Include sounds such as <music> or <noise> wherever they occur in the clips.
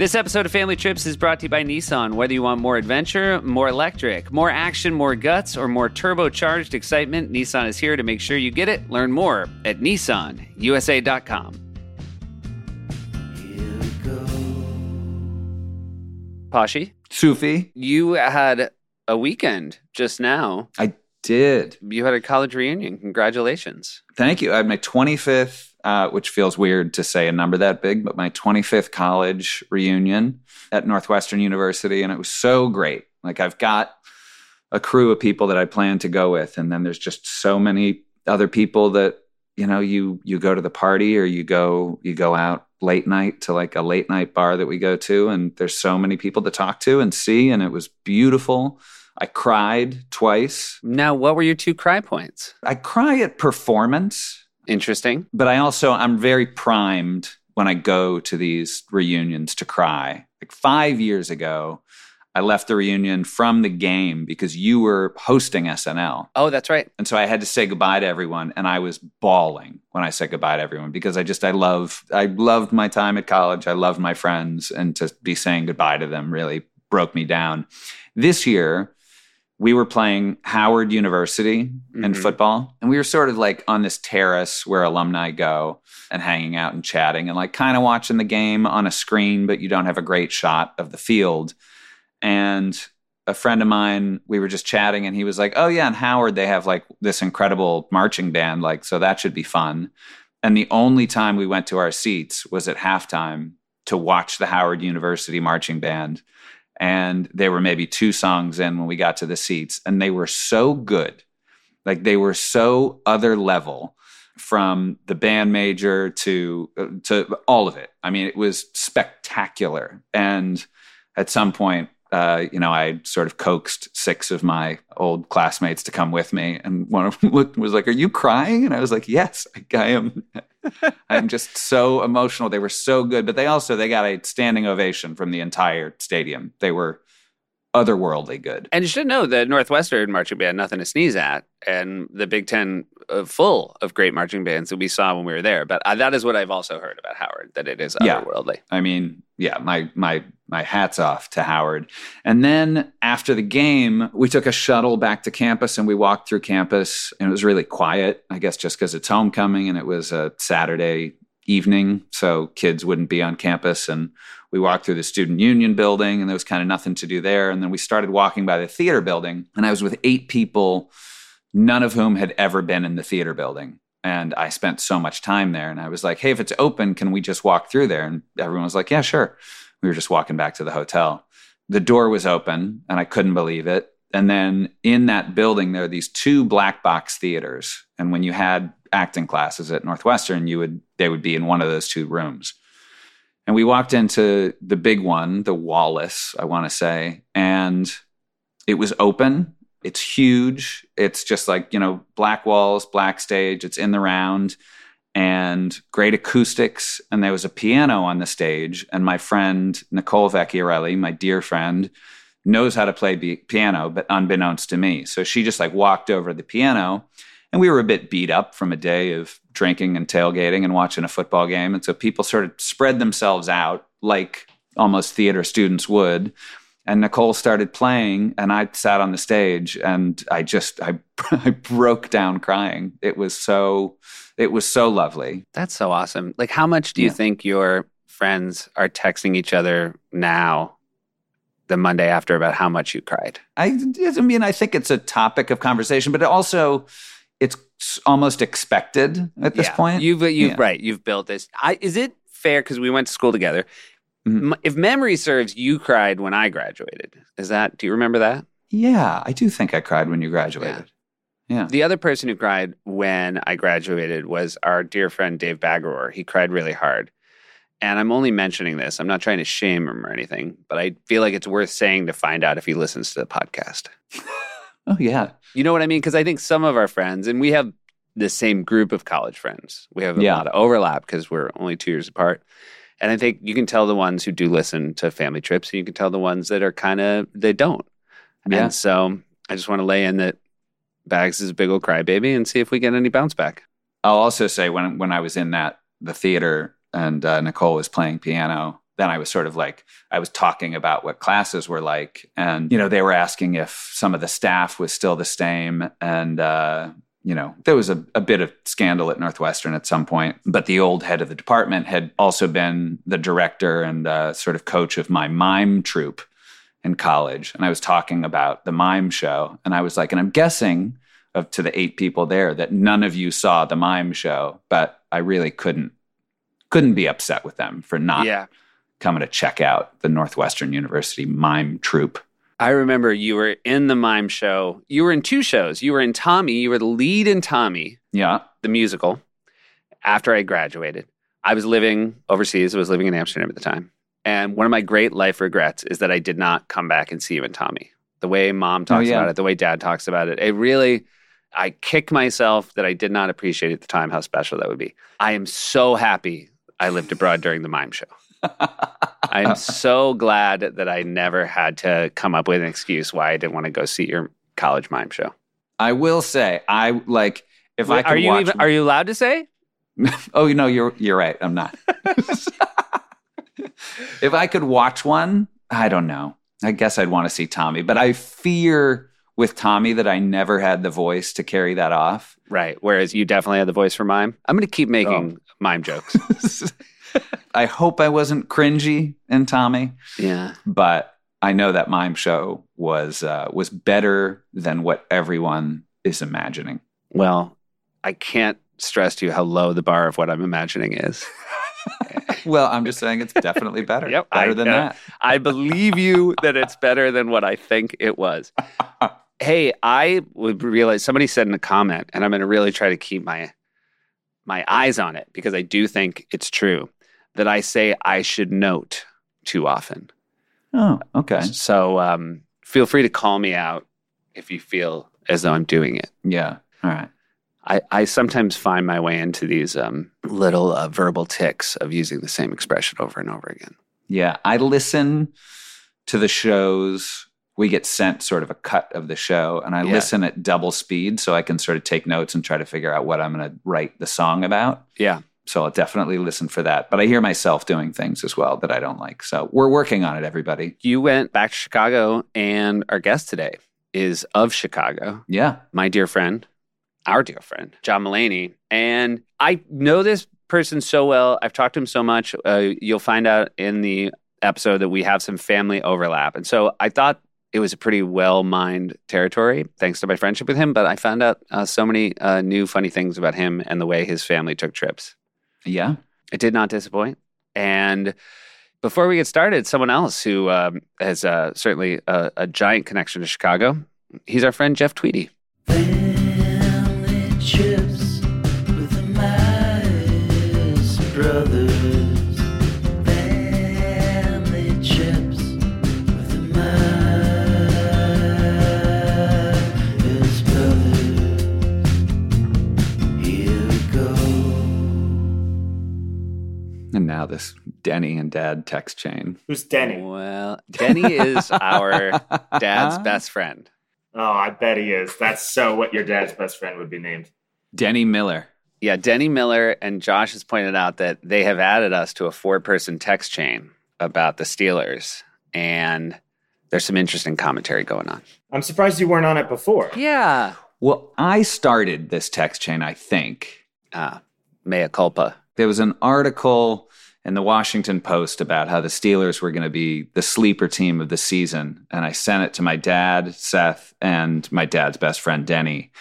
This episode of Family Trips is brought to you by Nissan. Whether you want more adventure, more electric, more action, more guts, or more turbocharged excitement, Nissan is here to make sure you get it. Learn more at nissanusa.com. Pashi, Sufi, you had a weekend just now. I did. You had a college reunion. Congratulations. Thank you. I had my 25th, uh, which feels weird to say a number that big, but my 25th college reunion at Northwestern University. And it was so great. Like, I've got a crew of people that I plan to go with. And then there's just so many other people that, you know, you you go to the party or you go you go out late night to like a late night bar that we go to and there's so many people to talk to and see and it was beautiful. I cried twice. Now, what were your two cry points? I cry at performance, Interesting. but I also I'm very primed when I go to these reunions to cry. Like 5 years ago, I left the reunion from the game because you were hosting SNL. Oh, that's right. And so I had to say goodbye to everyone and I was bawling when I said goodbye to everyone because I just I love I loved my time at college. I loved my friends and to be saying goodbye to them really broke me down. This year we were playing Howard University in Mhm. football and we were sort of like on this terrace where alumni go and hanging out and chatting and like kind of watching the game on a screen but you don't have a great shot of the field and a friend of mine, we were just chatting, and he was like, "Oh yeah, in Howard they have like this incredible marching band, like so that should be fun." And the only time we went to our seats was at halftime to watch the Howard University marching band, and there were maybe two songs in when we got to the seats, and they were so good, like they were so other level from the band major to uh, to all of it. I mean, it was spectacular, and at some point uh, you know, I sort of coaxed six of my old classmates to come with me, and one of them <laughs> looked, was like, "Are you crying?" And I was like, "Yes, I, I am. <laughs> I'm just so emotional. They were so good, but they also they got a standing ovation from the entire stadium. They were otherworldly good. And you should know that Northwestern marching band, nothing to sneeze at, and the Big Ten uh, full of great marching bands that we saw when we were there. But uh, that is what I've also heard about Howard, that it is Yeah. otherworldly. I mean, yeah, my my my hats off to Howard. And then after the game, we took a shuttle back to campus and we walked through campus and it was really quiet, I guess just because it's homecoming and it was a Saturday evening, so kids wouldn't be on campus and we walked through the student union building and there was kind of nothing to do there and then we started walking by the theater building and I was with eight people none of whom had ever been in the theater building and I spent so much time there. And I was like, hey, if it's open, can we just walk through there? And everyone was like, yeah, sure. We were just walking back to the hotel. The door was open and I couldn't believe it. And then in that building, there are these two black box theaters. And when you had acting classes at Northwestern, you would they would be in one of those two rooms. And we walked into the big one, the Wallace, I want to say, and it was open. It's huge. It's just like, you know, black walls, black stage. It's in the round and great acoustics. And there was a piano on the stage. And my friend, Nicole Vecchiarelli, my dear friend, knows how to play the piano, but unbeknownst to me. So she just like walked over the piano. And we were a bit beat up from a day of drinking and tailgating and watching a football game. And so people sort of spread themselves out like almost theater students would and Nicole started playing and I sat on the stage and I just I, <laughs> I broke down crying. It was so it was so lovely. That's so awesome. Like, how much do you Yeah. think your friends are texting each other now, the Monday after, about how much you cried? I I mean I think it's a topic of conversation, but also it's almost expected at this Yeah. point. You've, you've Yeah. right. You've built this. I, is it fair because we went to school together? Mhm. If memory serves, you cried when I graduated. Is that? Do you remember that? yeah, I do think I cried when you graduated. Yeah. The other person who cried when I graduated was our dear friend Dave Bagaror. He cried really hard. And I'm only mentioning this. I'm not trying to shame him or anything, but I feel like it's worth saying to find out if he listens to the podcast. <laughs> Oh yeah. You know what I mean? Because I think some of our friends, and we have the same group of college friends, we have a Yeah. lot of overlap because we're only two years apart. And I think you can tell the ones who do listen to family trips, and you can tell the ones that are kind of, they don't. Yeah. And so I just want to lay in that Bags is a big old crybaby and see if we get any bounce back. I'll also say when when I was in that the theater and uh, Nicole was playing piano, then I was sort of like, I was talking about what classes were like. And, you know, they were asking if some of the staff was still the same. And, uh, you know, there was a, a bit of scandal at Northwestern at some point, but the old head of the department had also been the director and uh, sort of coach of my mime troupe in college. And I was talking about the mime show. And I was like, and I'm guessing of to the eight people there that none of you saw the mime show, but I really couldn't couldn't be upset with them for not Yeah. Coming to check out the Northwestern University mime troupe. I remember you were in the mime show. You were in two shows. You were in Tommy. You were the lead in Tommy, Yeah. the musical, after I graduated. I was living overseas. I was living in Amsterdam at the time. And one of my great life regrets is that I did not come back and see you in Tommy. The way mom talks oh, yeah. about it, the way dad talks about it, it really, I kick myself that I did not appreciate at the time how special that would be. I am so happy I lived abroad during the mime show. I'm so glad that I never had to come up with an excuse why I didn't want to go see your college mime show. I will say, I like if I could are you watch. even are you allowed to say? <laughs> oh, you know, you're you're right. I'm not. <laughs> if I could watch one, I don't know. I guess I'd want to see Tommy, but I fear with Tommy that I never had the voice to carry that off. Right. Whereas you definitely had the voice for mime. I'm going to keep oh. making mime jokes. <laughs> I hope I wasn't cringy in Tommy, yeah. but I know that mime show was uh, was better than what everyone is imagining. Well, I can't stress to you how low the bar of what I'm imagining is. <laughs> Well, I'm just saying it's definitely better. <laughs> Yep, better I- than uh, that. I believe you that it's better than what I think it was. <laughs> Hey, I would realize somebody said in a comment, and I'm going to really try to keep my my eyes on it because I do think it's true that I say I should note too often. Oh, okay. So um, feel free to call me out if you feel as though I'm doing it. Yeah. All right. I, I sometimes find my way into these um, little uh, verbal ticks of using the same expression over and over again. Yeah, I listen to the shows. We get sent sort of a cut of the show, and I Yeah. listen at double speed so I can sort of take notes and try to figure out what I'm going to write the song about. Yeah. So I'll definitely listen for that. But I hear myself doing things as well that I don't like. So we're working on it, everybody. You went back to Chicago, and our guest today is of Chicago, Yeah. my dear friend, our dear friend, John Mulaney. And I know this person so well. I've talked to him so much. Uh, you'll find out in the episode that we have some family overlap. And so I thought it was a pretty well mined territory, thanks to my friendship with him. But I found out uh, so many uh, new funny things about him and the way his family took trips. Yeah. It did not disappoint. And before we get started, someone else who um, has uh, certainly a, a giant connection to Chicago, he's our friend Jeff Tweedy. Family trips with the Meyers brothers. Now this Denny and Dad text chain. Who's Denny? Well, Denny is our dad's <laughs> best friend. Oh, I bet he is. That's so what your dad's best friend would be named. Denny Miller. Yeah, Denny Miller and Josh has pointed out that they have added us to a four person text chain about the Steelers. And there's some interesting commentary going on. I'm surprised you weren't on it before. Yeah. Well, I started this text chain, I think. Uh, mea culpa. there was an article in the Washington Post about how the Steelers were going to be the sleeper team of the season. And I sent it to my dad, Seth, and my dad's best friend, Denny.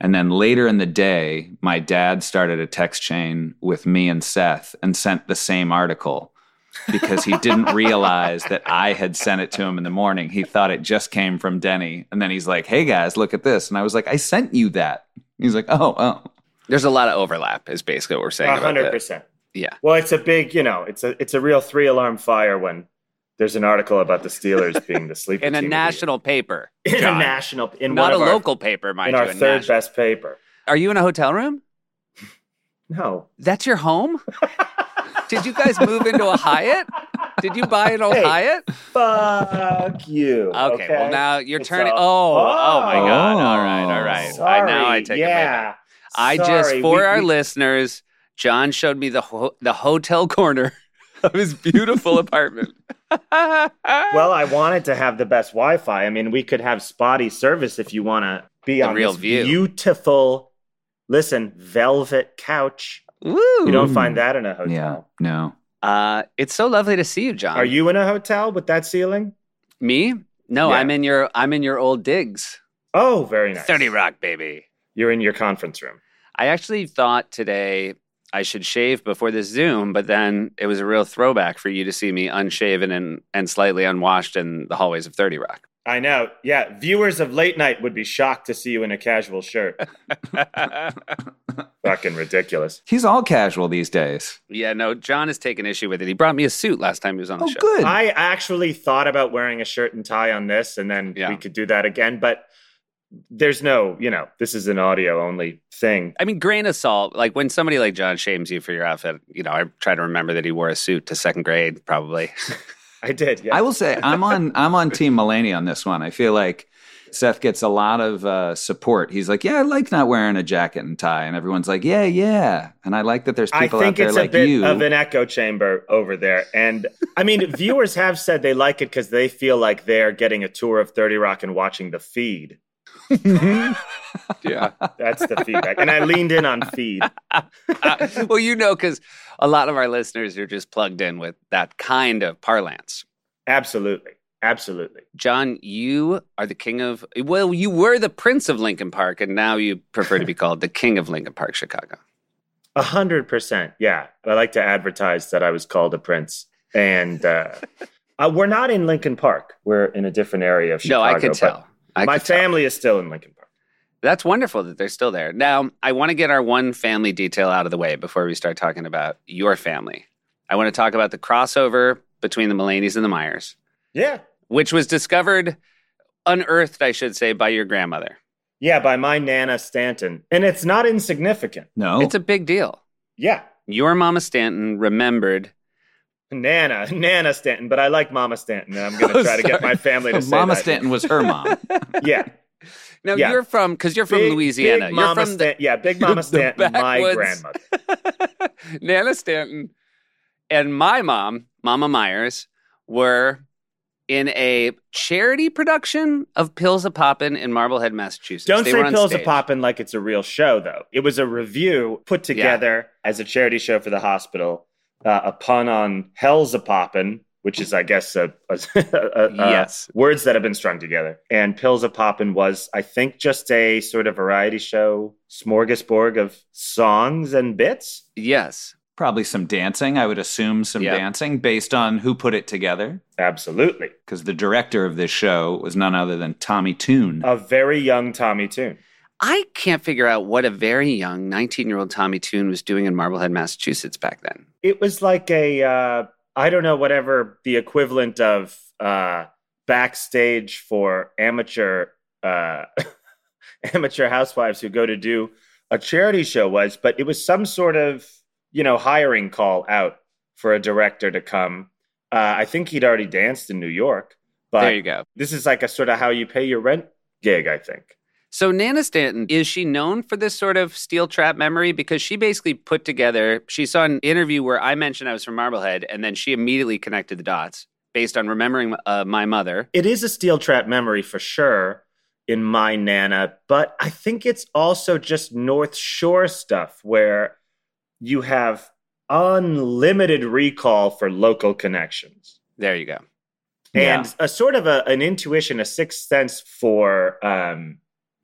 And then later in the day, my dad started a text chain with me and Seth and sent the same article because he didn't <laughs> realize that I had sent it to him in the morning. He thought it just came from Denny. And then he's like, hey guys, look at this. And I was like, I sent you that. He's like, oh, oh. There's a lot of overlap, is basically what we're saying. 100%. Yeah. Well, it's a big, you know, it's a it's a real three alarm fire when there's an article about the Steelers <laughs> being the sleeper In a national paper. in a national in Not a our- local paper, mind in you. our third national. best paper. Are you in a hotel room? <laughs> No, That's your home? <laughs> Did you guys move into a Hyatt? Did you buy an old Hey. Hyatt? fuck you. Okay, well now you're It's turning. a- oh, oh my God! Oh. All right, all right. Sorry. I now I oh, take it yeah. back. I just for We- our we- listeners, John showed me the ho- the hotel corner <laughs> of his beautiful <laughs> apartment. Well, I wanted to have the best Wi-Fi. I mean, we could have spotty service if you want to be The on real this view. beautiful, listen, velvet couch. Woo. You don't find that in a hotel. Yeah, no. Uh, it's so lovely to see you, John. Are you in a hotel with that ceiling? me? No, Yeah. I'm in your I'm in your old digs. Oh, very nice. Thirty Rock, baby. You're in your conference room. I actually thought today I should shave before this Zoom, but then it was a real throwback for you to see me unshaven and, and slightly unwashed in the hallways of 30 Rock. I know. Yeah, viewers of late night would be shocked to see you in a casual shirt. <laughs> Fucking ridiculous. He's all casual these days. yeah, no, John has taken issue with it. He brought me a suit last time he was on the Oh, show. good. I actually thought about wearing a shirt and tie on this, and then Yeah. we could do that again. But there's no, you know, this is an audio only thing. I mean, grain of salt. Like when somebody like John shames you for your outfit, you know, I try to remember that he wore a suit to second grade, probably. <laughs> I did. Yeah. I will say I'm on I'm on Team Mulaney on this one. I feel like Seth gets a lot of uh, support. He's like, yeah, I like not wearing a jacket and tie, and everyone's like, yeah, yeah. And I like that there's I people out think there it's like a bit you. of an echo chamber over there. And I mean, viewers have said they like it because they feel like they're getting a tour of 30 Rock and watching the feed. <laughs> yeah. That's the feedback. And I leaned in on feed. <laughs> Uh, well, you know, because a lot of our listeners are just plugged in with that kind of parlance. Absolutely. Absolutely. John, you are the king of, well, you were the prince of Lincoln Park, and now you prefer to be <laughs> called the king of Lincoln Park, Chicago. A hundred percent. Yeah. I like to advertise that I was called a prince. And uh, uh, we're not in Lincoln Park. We're in a different area of Chicago. no, I could tell. I my could tell. family is still in Lincoln Park. That's wonderful that they're still there. Now, I want to get our one family detail out of the way before we start talking about your family. I want to talk about the crossover between the Mulaney's and the Meyers, Yeah. which was discovered, unearthed, I should say, by your grandmother. Yeah. By my Nana Stanton. And it's not insignificant. no, It's a big deal. Yeah. Your Mama Stanton remembered. Nana, Nana Stanton, but I like Mama Stanton, and I'm going <laughs> to Oh, try to get my family to <laughs> say Mama that. Stanton was her mom. <laughs> Yeah, Now Yeah. you're from because you're from Big- Louisiana. Big you're Mama from Stan- yeah, Big Mama Stanton, my backwoods. grandmother. Nana Stanton and my mom, Mama Meyers, were in a charity production of Pills a Poppin' in Marblehead, Massachusetts. Don't They say were on Pills a Poppin' like it's a real show, though. It was a review put together as a charity show for the hospital, uh, a pun on Hellzapoppin', which is, I guess, a, a, a- a- Yes. words that have been strung together. And Pills a Poppin' was, I think, just a sort of variety show smorgasbord of songs and bits. Yes. Probably some dancing. I would assume some Yeah. dancing based on who put it together. Absolutely. Because the director of this show was none other than Tommy Tune. A very young Tommy Tune. I can't figure out what a very young 19 year old Tommy Tune was doing in Marblehead, Massachusetts back then. it was like a uh, I don't know whatever the equivalent of uh, backstage for amateur uh, <laughs> amateur housewives who go to do a charity show was, but it was some sort of you know hiring call out for a director to come. Uh, I think he'd already danced in New York, but there you go. this is like a sort of how you pay your rent gig. I think. So Nana Stanton, is she known for this sort of steel trap memory? Because she basically put together, she saw an interview where I mentioned I was from Marblehead, and then she immediately connected the dots based on remembering uh, my mother. it is a steel trap memory for sure in my nana but i think it's also just north shore stuff where you have unlimited recall for local connections There you go. and Yeah. a sort of a, an intuition a sixth sense for um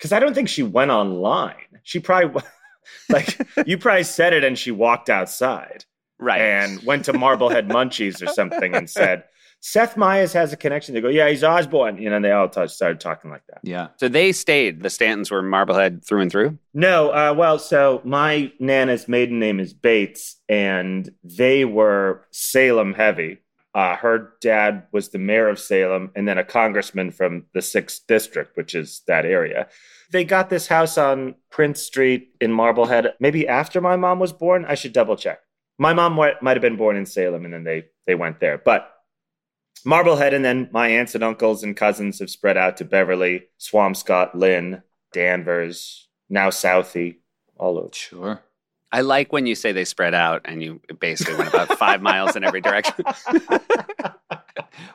because i don't think she went online she probably <laughs> like <laughs> you probably said it and she walked outside Right. and went to Marblehead Munchies or something and said, Seth Meyers has a connection. They go, yeah, he's Osborne. You know, and they all t- started talking like that. Yeah. so they stayed. The Stantons were Marblehead through and through. No, uh, well, so my Nana's maiden name is Bates, and they were Salem heavy. Uh, her dad was the mayor of Salem and then a congressman from the 6th district, which is that area. They got this house on Prince Street in Marblehead, maybe after my mom was born. I should double check. My mom might have been born in Salem and then they, they went there. But Marblehead and then my aunts and uncles and cousins have spread out to Beverly, Swampscott, Lynn, Danvers, now Southie, all over. Sure. I like when you say they spread out and you basically went about five miles in every direction. <laughs>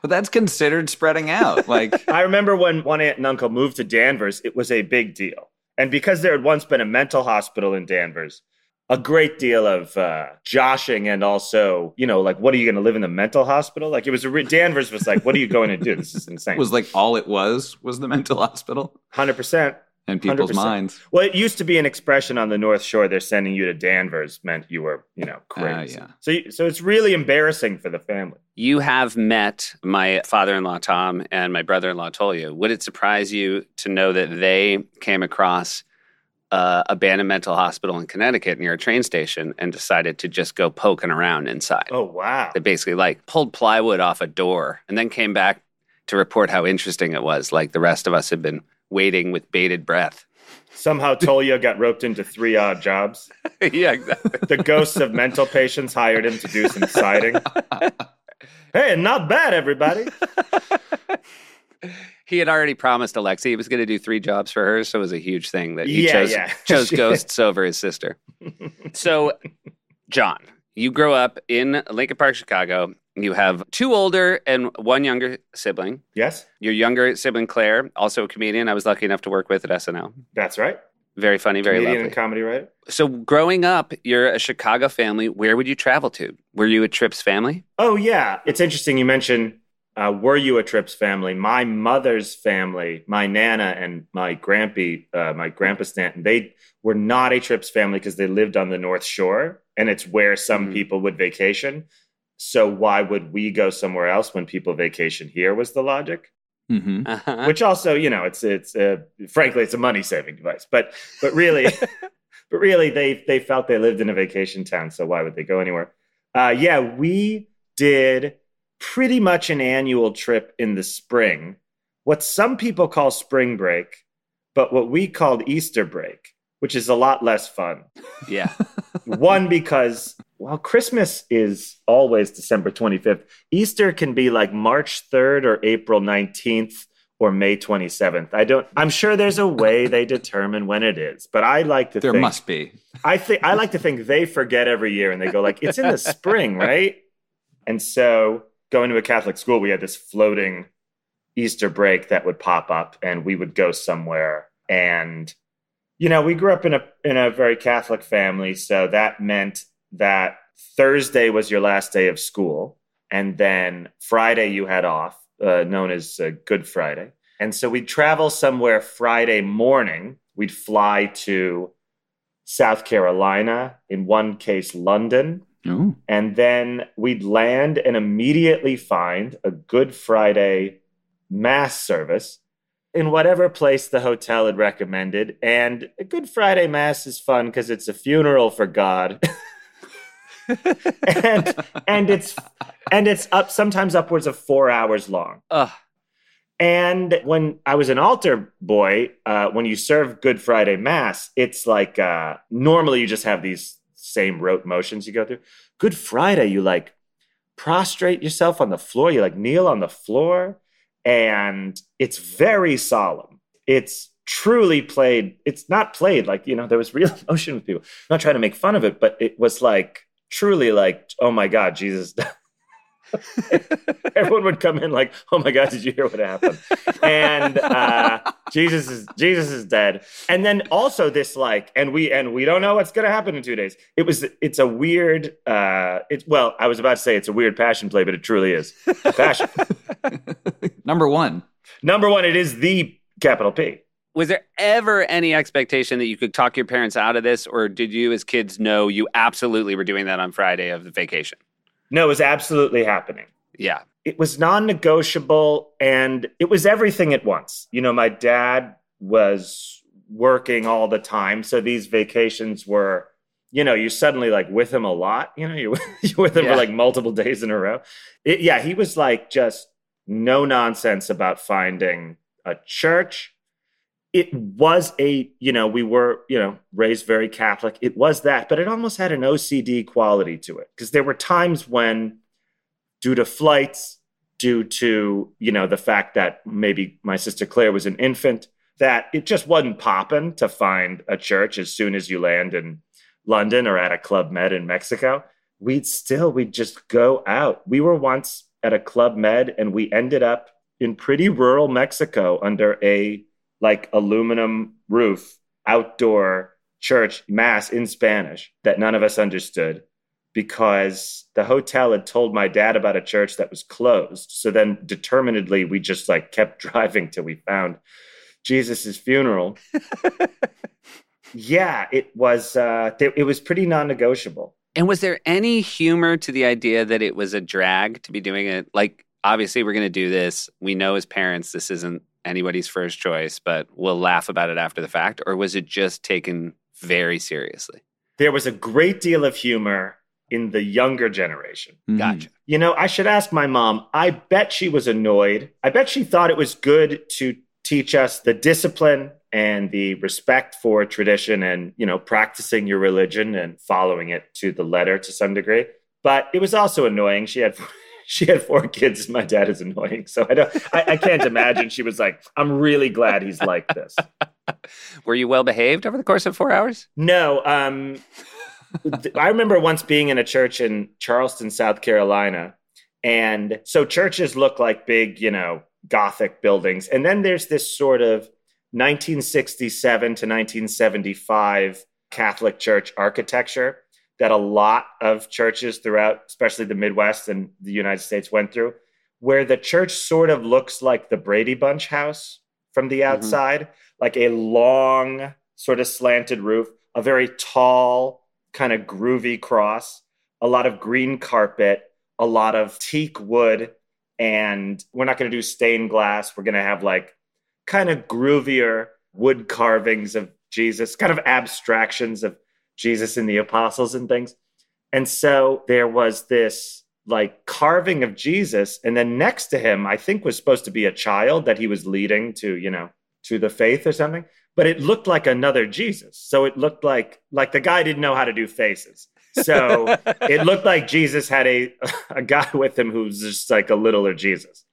Well, that's considered spreading out. Like, <laughs> I remember when one aunt and uncle moved to Danvers, it was a big deal. And because there had once been a mental hospital in Danvers, a great deal of uh, joshing and also, you know, like, what are you going to live in the mental hospital? Like, it was a re- Danvers was like, what are you going to do? This is <laughs> insane. was like all it was was the mental hospital 100%. In people's 100%. minds. Well, it used to be an expression on the North Shore. They're sending you to Danvers meant you were, you know, crazy. yeah. So, so it's really embarrassing for the family. You have met my father in law, Tom, and my brother in law, Tolia. Would it surprise you to know that they came across uh, abandoned mental hospital in Connecticut near a train station and decided to just go poking around inside? Oh wow! They basically like pulled plywood off a door and then came back to report how interesting it was. Like the rest of us had been waiting with bated breath. Somehow Tolia got roped into three odd jobs. <laughs> yeah, exactly. The ghosts of mental patients hired him to do some siding. <laughs> Hey, not bad, everybody. He had already promised Alexi he was going to do three jobs for her, so it was a huge thing that he Yeah, chose yeah. <laughs> chose ghosts over his sister. So, John, you grow up in Lincoln Park, Chicago. You have two older and one younger sibling. Yes, Your younger sibling Claire, also a comedian. I was lucky enough to work with at SNL. that's right. Very funny, very Comedian lovely. and comedy writer. So, growing up, you're a Chicago family. Where would you travel to? Were you a Trips family? Oh yeah, it's interesting. You mentioned uh, were you a Trips family? My mother's family, my nana and my grampy, uh, my grandpa Stanton, they were not a Trips family because they lived on the North Shore, and it's where some Mhm. people would vacation. So why would we go somewhere else when people vacation here? Was the logic? hmm Uh-huh. Which also, you know, it's it's uh, frankly it's a money saving device, but but really, <laughs> but really they they felt they lived in a vacation town, so why would they go anywhere? Uh, yeah, we did pretty much an annual trip in the spring, what some people call spring break, but what we called Easter break, which is a lot less fun. yeah. One, because, well, Christmas is always December 25th. Easter can be like March 3rd or April 19th or May 27th. I don't, I'm sure there's a way they determine when it is, but I like to There think, must be. I think, I like to think they forget every year and they go like, it's in the <laughs> spring, right? And so going to a Catholic school, we had this floating Easter break that would pop up and we would go somewhere. And, you know, we grew up in a in a very Catholic family, so that meant that Thursday was your last day of school, and then Friday you had off, uh, known as uh, Good Friday. And so we'd travel somewhere Friday morning. We'd fly to South Carolina, in one case, London, Ooh. and then we'd land and immediately find a Good Friday mass service in whatever place the hotel had recommended. And a Good Friday mass is fun because it's a funeral for God. <laughs> and <laughs> and it's and it's up sometimes upwards of four hours long. Ugh. And when I was an altar boy, uh, when you serve Good Friday Mass, it's like uh, normally you just have these same rote motions you go through. Good Friday, you like prostrate yourself on the floor, you like kneel on the floor, and it's very solemn. It's truly played. It's not played like, you know, there was real <laughs> emotion with people. I'm not trying to make fun of it, but it was like truly like, oh my God, Jesus. <laughs> Everyone would come in like, "Oh my God, did you hear what happened?" And uh, Jesus is Jesus is dead. And then also this like, and we and we don't know what's going to happen in two days. It was it's a weird. Uh, it's well, I was about to say it's a weird passion play, but it truly is passion. <laughs> Number one. Number one, it is the capital P. Was there ever any expectation that you could talk your parents out of this, or did you, as kids, know you absolutely were doing that on Friday of the vacation? No, it was absolutely happening. Yeah. it was non-negotiable and it was everything at once you know my dad was working all the time so these vacations were you know you're suddenly like with him a lot you know you're, <laughs> you're with him Yeah. for like multiple days in a row it, yeah he was like just no nonsense about finding a church it was a you know we were you know raised very catholic it was that but it almost had an ocd quality to it because there were times when due to flights, due to you know the fact that maybe my sister Claire was an infant, that it just wasn't popping to find a church as soon as you land in London or at a Club Med in Mexico, we'd still, we'd just go out. We were once at a Club Med and we ended up in pretty rural Mexico under a like aluminum roof, outdoor church mass in Spanish that none of us understood because the hotel had told my dad about a church that was closed. So then determinedly we just like kept <laughs> driving till we found Jesus's funeral. <laughs> yeah, it was uh th- it was pretty non-negotiable. And was there any humor to the idea that it was a drag to be doing it? Like, obviously, we're going to do this. We know as parents this isn't anybody's first choice, but we'll laugh about it after the fact. Or was it just taken very seriously? There was a great deal of humor in the younger generation. Mhm. Gotcha. You know, I should ask my mom. I bet she was annoyed. I bet she thought it was good to teach us the discipline and the respect for tradition and, you know, practicing your religion and following it to the letter to some degree. But it was also annoying. She had she had four kids my dad is annoying. So I don't I, I can't imagine she was like, I'm really glad he's like this. <laughs> Were you well behaved over the course of four hours? No, um, I remember once being in a church in Charleston, South Carolina. And so churches look like big, you know, Gothic buildings. And then there's this sort of 1967 to 1975 Catholic Church architecture that a lot of churches throughout, especially the Midwest and the United States, went through, where the church sort of looks like the Brady Bunch house from the mm-hmm. outside, like a long, sort of slanted roof, a very tall, kind of groovy cross, a lot of green carpet, a lot of teak wood, and we're not going to do stained glass. We're going to have like kind of groovier wood carvings of Jesus, kind of abstractions of Jesus and the apostles and things. And so there was this like carving of Jesus. And then next to him, I think was supposed to be a child that he was leading to, you know, to the faith or something. But it looked like another Jesus. So it looked like like the guy didn't know how to do faces. So <laughs> it looked like Jesus had a <laughs> a guy with him who was just like a littler Jesus.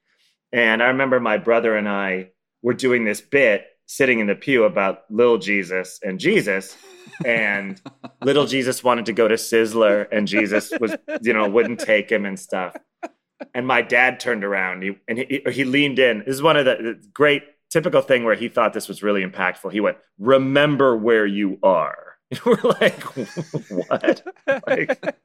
And I remember my brother and I were doing this bit sitting in the pew about little Jesus and Jesus. And little Jesus wanted to go to Sizzler and Jesus was, you know, wouldn't take him and stuff. And my dad turned around he, and he, he leaned in. This is one of the great typical thing where he thought this was really impactful. He went, Remember where you are. <laughs> And we're like, What? Like,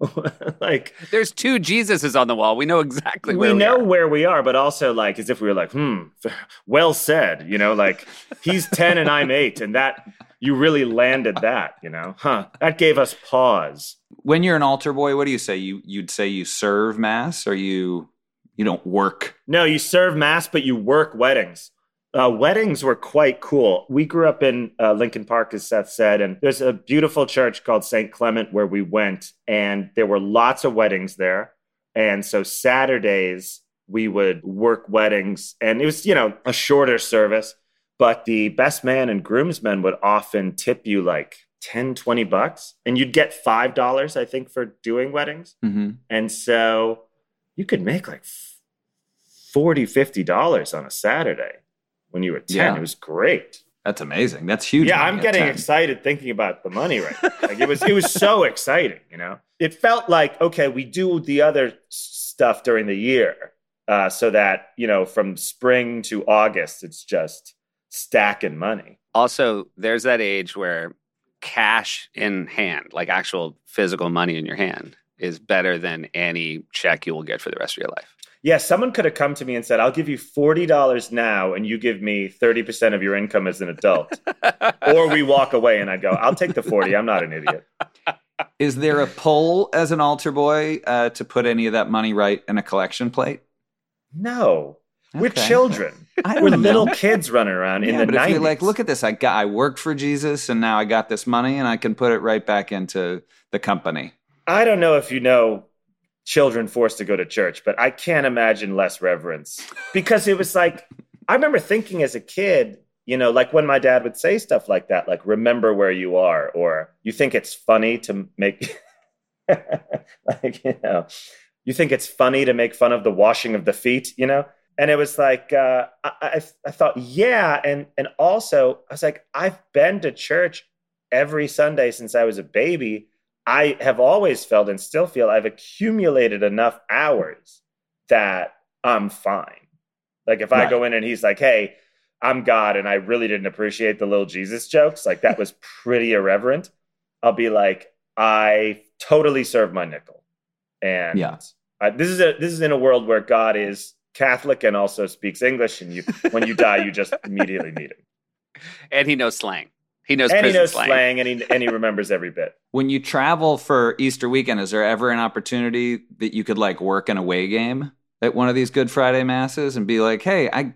<laughs> like There's two Jesuses on the wall. We know exactly where we we, know are. where we are, but also like as if we were like, hmm, <laughs> well said, you know, like he's 10 and I'm eight, and that you really landed that, you know, huh? That gave us pause. When you're an altar boy, what do you say? You you'd say you serve mass or you you don't work. No, you serve mass, but you work weddings. Uh, weddings were quite cool. We grew up in uh, Lincoln Park, as Seth said, and there's a beautiful church called St. Clement where we went, and there were lots of weddings there. And so Saturdays, we would work weddings, and it was, you know, a shorter service, but the best man and groomsmen would often tip you like 10, 20 bucks, and you'd get $5, I think, for doing weddings. hmm And so you could make like 40 $50 on a Saturday when you were 10. Yeah. It was great. That's amazing. That's huge. yeah, I'm getting 10. excited thinking about the money right now. Like it was it was <laughs> so exciting, you know. It felt like okay, we do the other stuff during the year. Uh, so that, you know, from spring to August, it's just stacking money. Also, there's that age where cash in hand, like actual physical money in your hand, is better than any check you will get for the rest of your life. Yeah, someone could have come to me and said, I'll give you $40 now and you give me 30% of your income as an adult. <laughs> or we walk away and I'd go, I'll take the 40. I'm not an idiot. <laughs> Is there a pull as an altar boy uh, to put any of that money right in a collection plate? No. We're Okay. children. We're know. little kids running around in the but 90s. if you're like, look at this, I got, I worked for Jesus, and now I got this money, and I can put it right back into the company. I don't know if you know children forced to go to church, but I can't imagine less reverence because it was like, I remember thinking as a kid, you know, like when my dad would say stuff like that, like, remember where you are, or you think it's funny to make, <laughs> like, you know, you think it's funny to make fun of the washing of the feet, you know? And it was like, uh, I, I, I thought, yeah. And, and also, I was like, I've been to church every Sunday since I was a baby, I have always felt and still feel I've accumulated enough hours that I'm fine. Like if I go in and he's like, "Hey, I'm God," and I really didn't appreciate the little Jesus jokes, like that was <laughs> pretty irreverent. I'll be like, I totally serve my nickel, and Yeah. uh, this is a this is in a world where God is Catholic and also speaks English, and you when you die, you just <laughs> immediately meet him, And he knows slang. He knows and he knows slang. slang, and he and he remembers every bit. <laughs> When you travel for Easter weekend, is there ever an opportunity that you could like work an away game at one of these Good Friday masses and be like, "Hey, I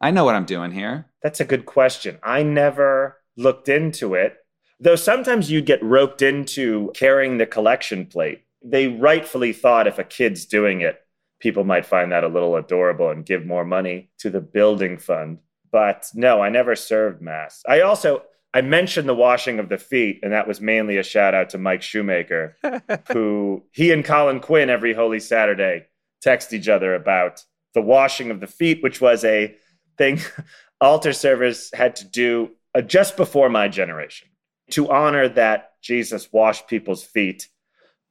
I know what I'm doing here." That's a good question. I never looked into it, though. Sometimes you'd get roped into carrying the collection plate. They rightfully thought if a kid's doing it, people might find that a little adorable and give more money to the building fund. But no, I never served mass. I also I mentioned the washing of the feet, and that was mainly a shout out to Mike Shoemaker, <laughs> who he and Colin Quinn every Holy Saturday text each other about the washing of the feet, which was a thing <laughs> altar servers had to do uh, just before my generation to honor that Jesus washed people's feet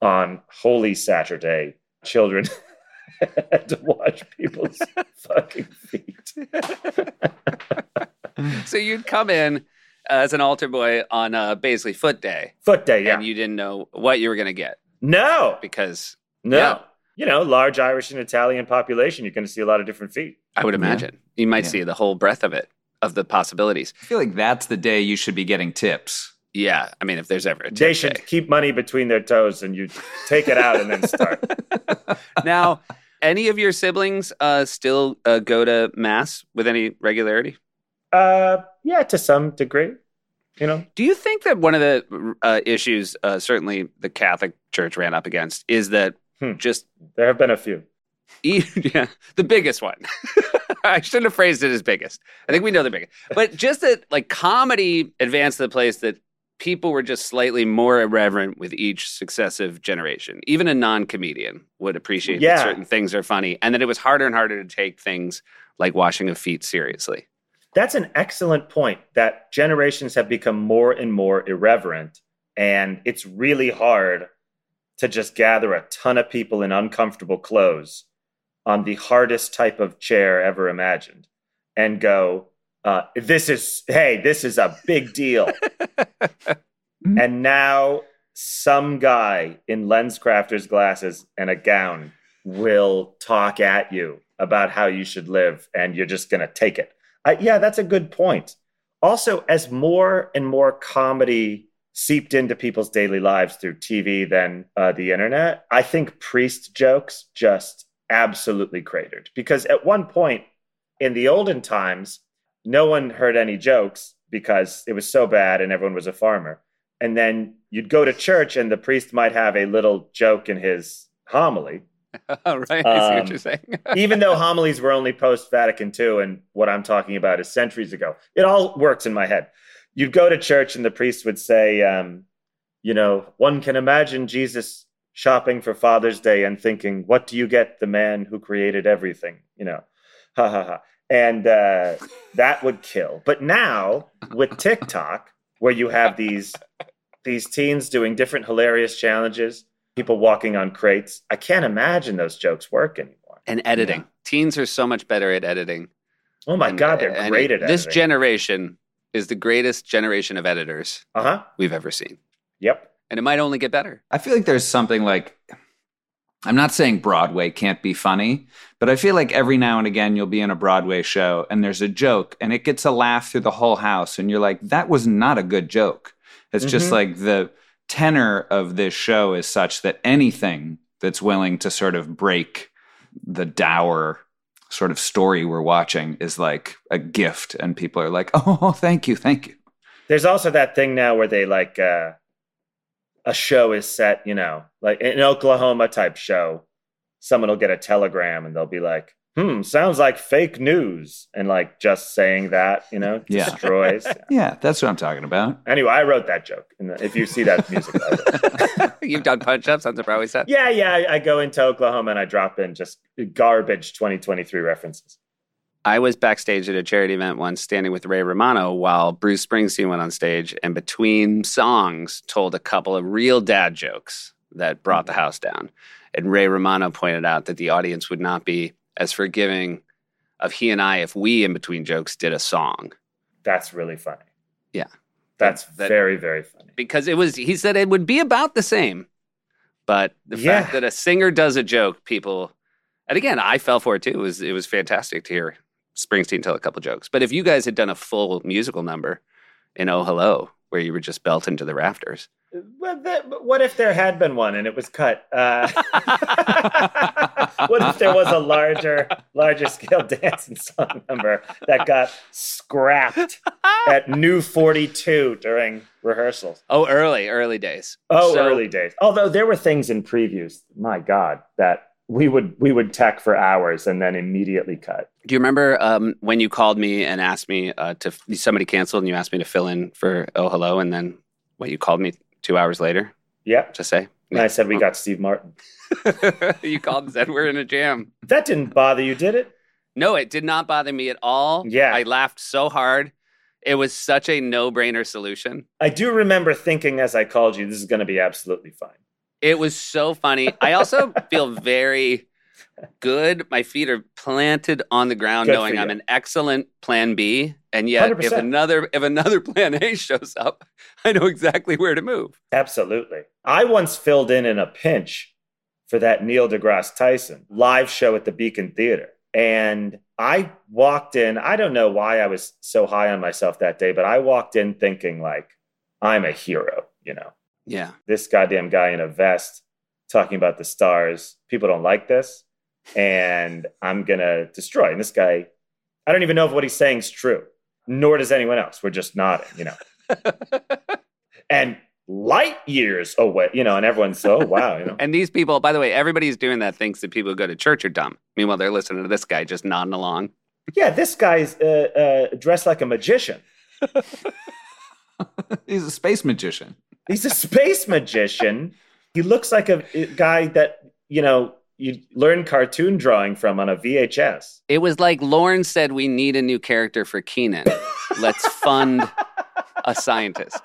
on Holy Saturday. Children <laughs> <laughs> to wash people's <laughs> fucking feet. <laughs> so you'd come in as an altar boy on uh, basically foot day, Foot day, yeah. and you didn't know what you were going to get no, because no. Yeah. You know, large Irish and Italian population, you're going to see a lot of different feet. I would imagine you might Yeah. see the whole breadth of it, of the possibilities. I feel like that's the day you should be getting tips. Yeah, I mean, if there's ever a They should day. keep money between their toes and you take it out and then start. <laughs> now, any of your siblings uh, still uh, go to mass with any regularity? Uh, yeah, to some degree. You know, Do you think that one of the uh, issues, uh, certainly the Catholic Church ran up against, is that Hmm. just there have been a few. <laughs> yeah, the biggest one? <laughs> I shouldn't have phrased it as biggest. I think we know the biggest, but just that like comedy advanced to the place that people were just slightly more irreverent with each successive generation. Even a non-comedian would appreciate Yeah. that certain things are funny, and that it was harder and harder to take things like washing of feet seriously. That's an excellent point that generations have become more and more irreverent. And it's really hard to just gather a ton of people in uncomfortable clothes on the hardest type of chair ever imagined and go, uh, this is, hey, this is a big deal. <laughs> and now some guy in LensCrafters glasses and a gown will talk at you about how you should live and you're just going to take it. Uh, yeah, that's a good point. Also, as more and more comedy seeped into people's daily lives through TV than uh, the internet, I think priest jokes just absolutely cratered. Because at one point in the olden times, no one heard any jokes because it was so bad and everyone was a farmer. And then you'd go to church and the priest might have a little joke in his homily <laughs> right. I see what Um, you're saying. <laughs> even though homilies were only post Vatican II, and what I'm talking about is centuries ago, it all works in my head. You'd go to church, and the priest would say, um, You know, one can imagine Jesus shopping for Father's Day and thinking, What do you get the man who created everything? You know, ha ha ha. And uh, that would kill. But now, with TikTok, where you have these these teens doing different hilarious challenges, people walking on crates, I can't imagine those jokes work anymore. and editing. Teens are so much better at editing. Oh my And- god, they're and great at This editing. generation is the greatest generation of editors uh huh. we've ever seen. Yep. And it might only get better. I feel like there's something like I'm not saying Broadway can't be funny, but I feel like every now and again you'll be in a Broadway show and there's a joke and it gets a laugh through the whole house and you're like that was not a good joke. It's just Mhm. like the tenor of this show is such that anything that's willing to sort of break the dour sort of story we're watching is like a gift and people are like, "Oh, <laughs> thank you, thank you." There's also that thing now where they like uh, a show is set, you know, like an Oklahoma type show. Someone will get a telegram and they'll be like, "Hmm, sounds like fake news," and like just saying that, you know, Yeah. destroys. <laughs> Yeah, that's what I'm talking about. Anyway, I wrote that joke. And if you see that music, I wrote it. <laughs> You've done punch ups on the Broadway set. yeah, yeah. I, I go into Oklahoma and I drop in just garbage 2023 references. I was backstage at a charity event once, standing with Ray Romano while Bruce Springsteen went on stage, and between songs, told a couple of real dad jokes that brought the mm-hmm. house down. And Ray Romano pointed out that the audience would not be as forgiving of he and I if we, in between jokes, did a song That's really funny. Yeah. That's That- very, very funny. because it was. He said it would be about the same, but the Yeah. fact that a singer does a joke, people, and again, I fell for it too. It was it was fantastic to hear Springsteen tell a couple jokes. But if you guys had done a full musical number in Oh Hello, where you were just belting to the rafters, Well, that, but what if there had been one and it was cut? Uh, <laughs> what if there was a larger, larger scale <laughs> dance and song number that got scrapped at New 42 during rehearsals? oh, early, early days. Oh, So- early days. Although there were things in previews, my God, that we would we would tech for hours and then immediately cut. Do you remember um, when you called me and asked me uh, to somebody canceled and you asked me to fill in for Oh Hello, and then what you called me two hours later Yeah, to say? And I said we got Steve Martin. <laughs> you called and said we're in a jam. That didn't bother you, did it? No, it did not bother me at all. Yeah. I laughed so hard. It was such a no brainer solution. I do remember thinking as I called you, this is going to be absolutely fine. It was so funny. I also feel very good. My feet are planted on the ground, Good knowing I'm an excellent plan B. And yet, if 100%. another if another plan A shows up, I know exactly where to move. Absolutely. I once filled in in a pinch for that Neil deGrasse Tyson live show at the Beacon Theater. And I walked in, I don't know why I was so high on myself that day, but I walked in thinking like I'm a hero, you know. Yeah. This goddamn guy in a vest talking about the stars. People don't like this and I'm going to destroy. And this guy I don't even know if what he's saying is true, nor does anyone else. We're just nodding, you know <laughs> and light years away, you know, and everyone's so wow, you know. <laughs> And these people, by the way, everybody's doing that thinks that people who go to church are dumb. Meanwhile, they're listening to this guy just nodding along. Yeah, this guy's uh, uh, dressed like a magician. <laughs> He's a space magician. He's a space magician. He looks like a, a guy that you know you learn cartoon drawing from on a VHS. It was like Lorne said, we need a new character for Kenan. Let's fund a scientist.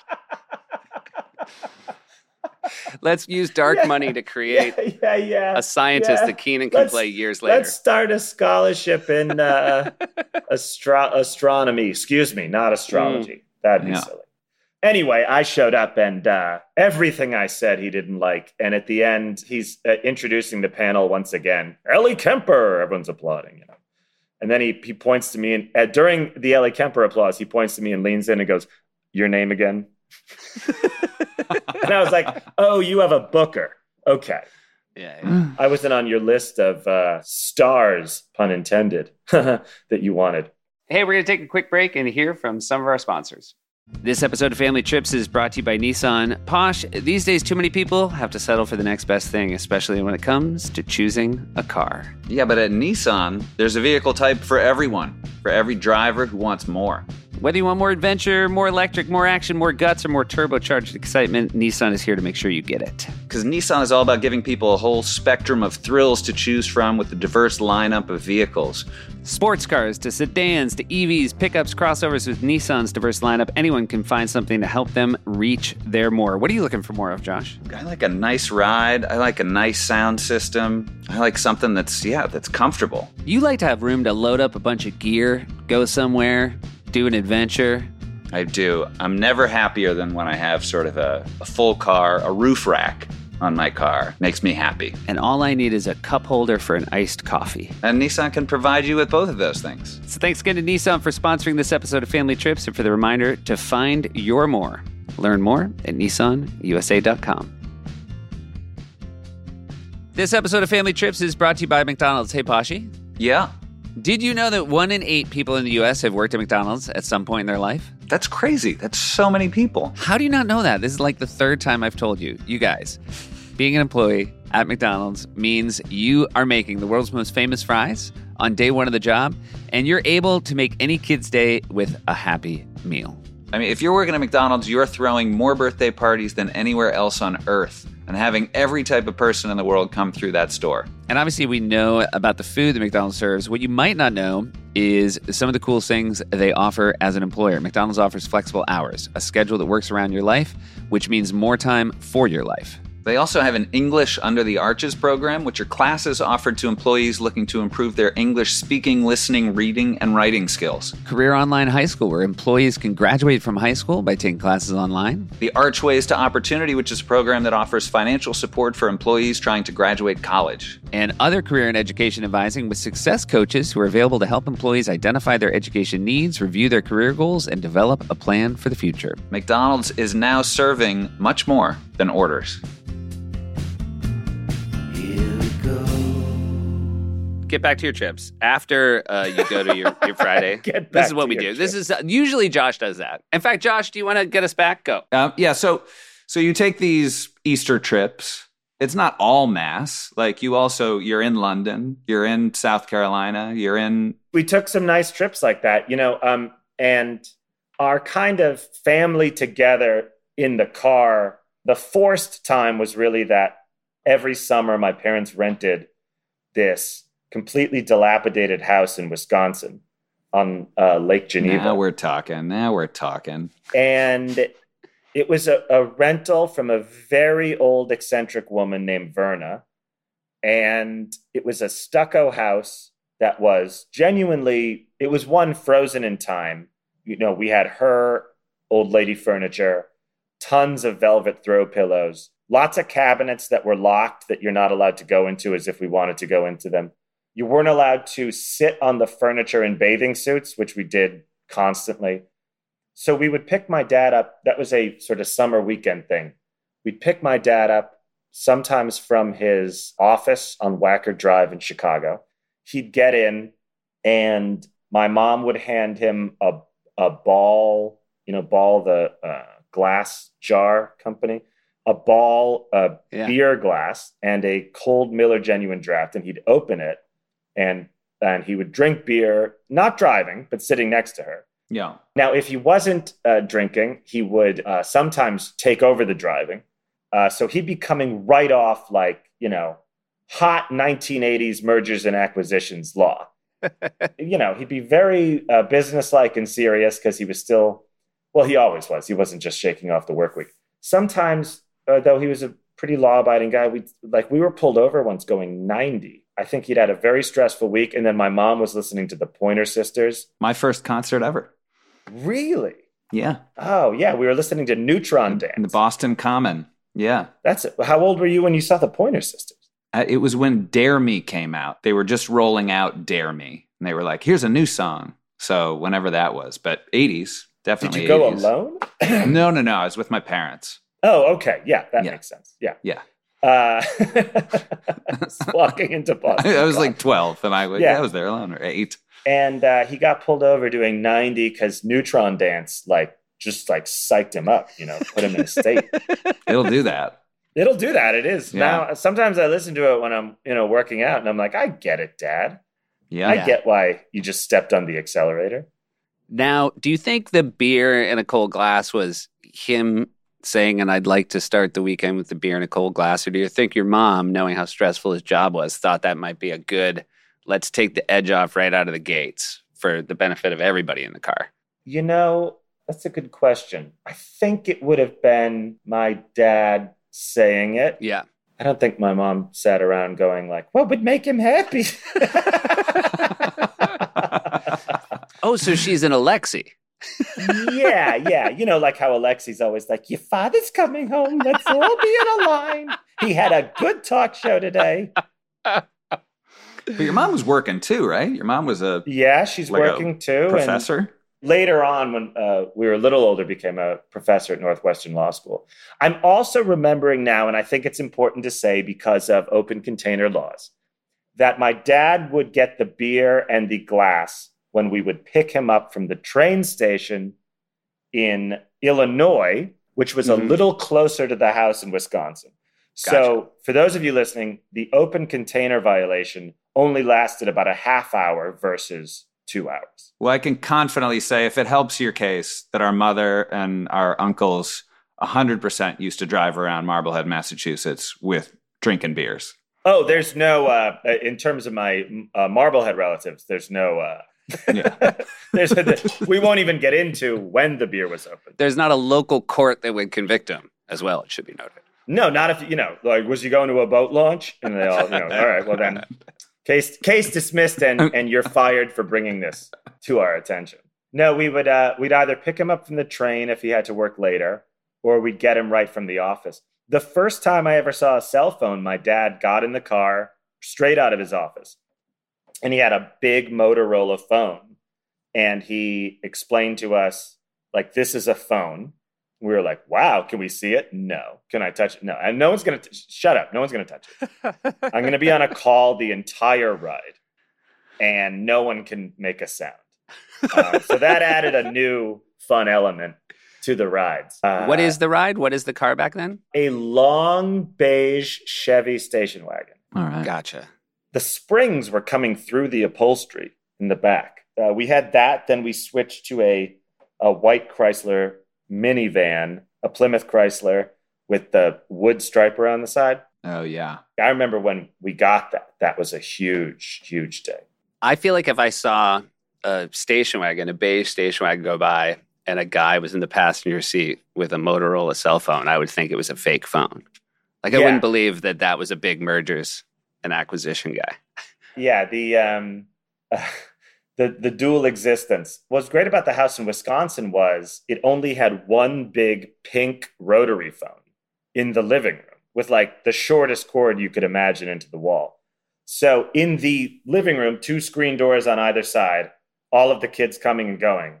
Let's use dark Yeah. money to create yeah, yeah, yeah. a scientist Yeah. that Kenan can Let's- play years later. Let's start a scholarship in uh, <laughs> astro- astronomy. Excuse me, not astrology. That'd be silly. Anyway, I showed up and uh, everything I said he didn't like. And at the end, he's uh, introducing the panel once again. Ellie Kemper, everyone's applauding, you know. And then he, he points to me and uh, during the Ellie Kemper applause, he points to me and leans in and goes, "Your name again?" and I was like, "Oh, you have a booker." Okay. yeah, yeah. I wasn't on your list of uh, stars, pun intended, <laughs> that you wanted. Hey, we're going to take a quick break and hear from some of our sponsors. This episode of Family Trips is brought to you by Nissan. Posh, these days, too many people have to settle for the next best thing, especially when it comes to choosing a car. Yeah, but at Nissan, there's a vehicle type for everyone, for every driver who wants more. Whether you want more adventure, more electric, more action, more guts, or more turbocharged excitement, Nissan is here to make sure you get it. Because Nissan is all about giving people a whole spectrum of thrills to choose from with a diverse lineup of vehicles. Sports cars to sedans to EVs, pickups, crossovers with Nissan's diverse lineup, anyone can find something to help them reach their more. What are you looking for more of, Josh? I like a nice ride. I like a nice sound system. I like something that's, yeah, that's comfortable. You like to have room to load up a bunch of gear, go somewhere, do an adventure. I do. I'm never happier than when I have sort of a, a full car, a roof rack on my car. Makes me happy. And all I need is a cup holder for an iced coffee. And Nissan can provide you with both of those things. So thanks again to Nissan for sponsoring this episode of Family Trips and for the reminder to find your more. Learn more at nissanusa.com. This episode of Family Trips is brought to you by McDonald's. Hey, Pashi. Yeah, Did you know that one in eight people in the U.S. have worked at McDonald's at some point in their life? that's crazy. That's so many people. How do you not know that? This is like the third time I've told you. You guys, being an employee at McDonald's means you are making the world's most famous fries on day one of the job, and you're able to make any kid's day with a happy meal. I mean, if you're working at McDonald's, you're throwing more birthday parties than anywhere else on earth and having every type of person in the world come through that store. And obviously, we know about the food that McDonald's serves. What you might not know is some of the cool things they offer as an employer. McDonald's offers flexible hours, a schedule that works around your life, which means more time for your life. They also have an English Under the Arches program, which are classes offered to employees looking to improve their English speaking, listening, reading, and writing skills. Career Online High School, where employees can graduate from high school by taking classes online. The Archways to Opportunity, which is a program that offers financial support for employees trying to graduate college. and other career and education advising with success coaches who are available to help employees identify their education needs, review their career goals, and develop a plan for the future. McDonald's is now serving much more than orders. Here we go. Get back to your chips after uh, you go to your, your Friday. <laughs> This is what we do. your This is uh, usually Josh does that. In fact, Josh, do you want to get us back? Go. Um, yeah, so so you take these Easter trips. It's not all mass. Like you also you're in London, you're in South Carolina, you're in we took some nice trips like that, you know, um, and our kind of family together in the car. The forced time was really that every summer my parents rented this completely dilapidated house in Wisconsin on uh, Lake Geneva. Now we're talking. Now we're talking. and it was a, a rental from a very old eccentric woman named Verna. And it was a stucco house that was genuinely, it was one frozen in time. You know, we had her old lady furniture, tons of velvet throw pillows, lots of cabinets that were locked that you're not allowed to go into as if we wanted to go into them. You weren't allowed to sit on the furniture in bathing suits, which we did constantly. So we would pick my dad up. That was a sort of summer weekend thing. We'd pick my dad up sometimes from his office on Wacker Drive in Chicago. He'd get in, and my mom would hand him a, a ball, you know, ball, the uh, glass jar company, a ball, a Yeah. beer glass, and a cold Miller Genuine Draft. And he'd open it, and and he would drink beer, not driving, but sitting next to her. Yeah. Now, if he wasn't uh, drinking, he would uh, sometimes take over the driving. Uh, so he'd be coming right off like, you know, hot 1980s mergers and acquisitions law. <laughs> you know, he'd be very uh, businesslike and serious because he was still, well, he always was. He wasn't just shaking off the work week. Sometimes, uh, though, he was a pretty law abiding guy. We like we were pulled over once going 90. I think he'd had a very stressful week, and then my mom was listening to the Pointer Sisters. My first concert ever. Really? Yeah. Oh yeah, we were listening to Neutron Dance. In the Boston Common. Yeah. That's it. How old were you when you saw the Pointer Sisters? Uh, It was when Dare Me came out. They were just rolling out Dare Me. And they were like, here's a new song. So whenever that was. But 80s, definitely. Did you go alone? No, <coughs> no, no. I was with my parents. Oh, okay. Yeah, that Yeah. makes sense. Yeah. Yeah. Uh, <laughs> <laughs> walking into Boston. I was like 12 and I was, Yeah. yeah. I was there alone or eight. and uh, he got pulled over doing 90 because Neutron Dance like just like psyched him up. You know, put him in a state. <laughs> It'll do that. It'll do that. It is Yeah. now. Sometimes I listen to it when I'm you know working out, and I'm like, I get it, Dad. Yeah. I get why you just stepped on the accelerator. Now, do you think the beer in a cold glass was him saying, and I'd like to start the weekend with the beer in a cold glass? Or do you think your mom, knowing how stressful his job was, thought that might be a good, let's take the edge off right out of the gates for the benefit of everybody in the car? You know, that's a good question. I think it would have been my dad saying it. Yeah. I don't think my mom sat around going like, "What would make him happy?" <laughs> Oh, so she's an Alexi. Yeah, yeah. You know, like how Alexi's always like, "Your father's coming home. Let's all be in a line." He had a good talk show today. But your mom was working too, right? Your mom was a Yeah, she's Like working too. and- professor. later on when uh, we were a little older became a professor at northwestern law school i'm also remembering now and i think it's important to say because of open container laws that my dad would get the beer and the glass when we would pick him up from the train station in illinois which was Mhm. a little closer to the house in wisconsin so for those of you listening the open container violation only lasted about a half hour versus two hours Well, I can confidently say, if it helps your case, that our mother and our uncles 100% used to drive around Marblehead, Massachusetts with drinking beers. Oh, there's no uh, in terms of my uh, Marblehead relatives. There's no uh, Yeah. <laughs> There's a, we won't even get into when the beer was opened. There's not a local court that would convict him as well, it should be noted. No, not if you know, like, was you going to a boat launch? And they all, you know, all right, well then, case case dismissed, and and you're fired for bringing this to our attention. No, we would uh, we'd either pick him up from the train if he had to work later, or we'd get him right from the office. The first time I ever saw a cell phone, my dad got in the car straight out of his office, and he had a big Motorola phone, and he explained to us like, "This is a phone." We were like, wow, can we see it? No. Can I touch it? No. And no one's going to, shut up. No one's going to touch it. I'm going to be on a call the entire ride and no one can make a sound. Uh, so that added a new fun element to the rides. Uh, what is the ride? What is the car back then? a long beige Chevy station wagon? All right. Gotcha. The springs were coming through the upholstery in the back. Uh, we had that. Then we switched to a, a white Chrysler minivan, a Plymouth Chrysler with the wood stripe around the side. Oh yeah. I remember when we got that. That was a huge, huge day. I feel like if I saw a station wagon, a beige station wagon go by, and a guy was in the passenger seat with a Motorola cell phone, I would think it was a fake phone. Like I Yeah. wouldn't believe that that was a big mergers and acquisition guy. Yeah, the um, <laughs> the the dual existence. What's great about the house in Wisconsin was it only had one big pink rotary phone in the living room with like the shortest cord you could imagine into the wall. So in the living room, two screen doors on either side, all of the kids coming and going.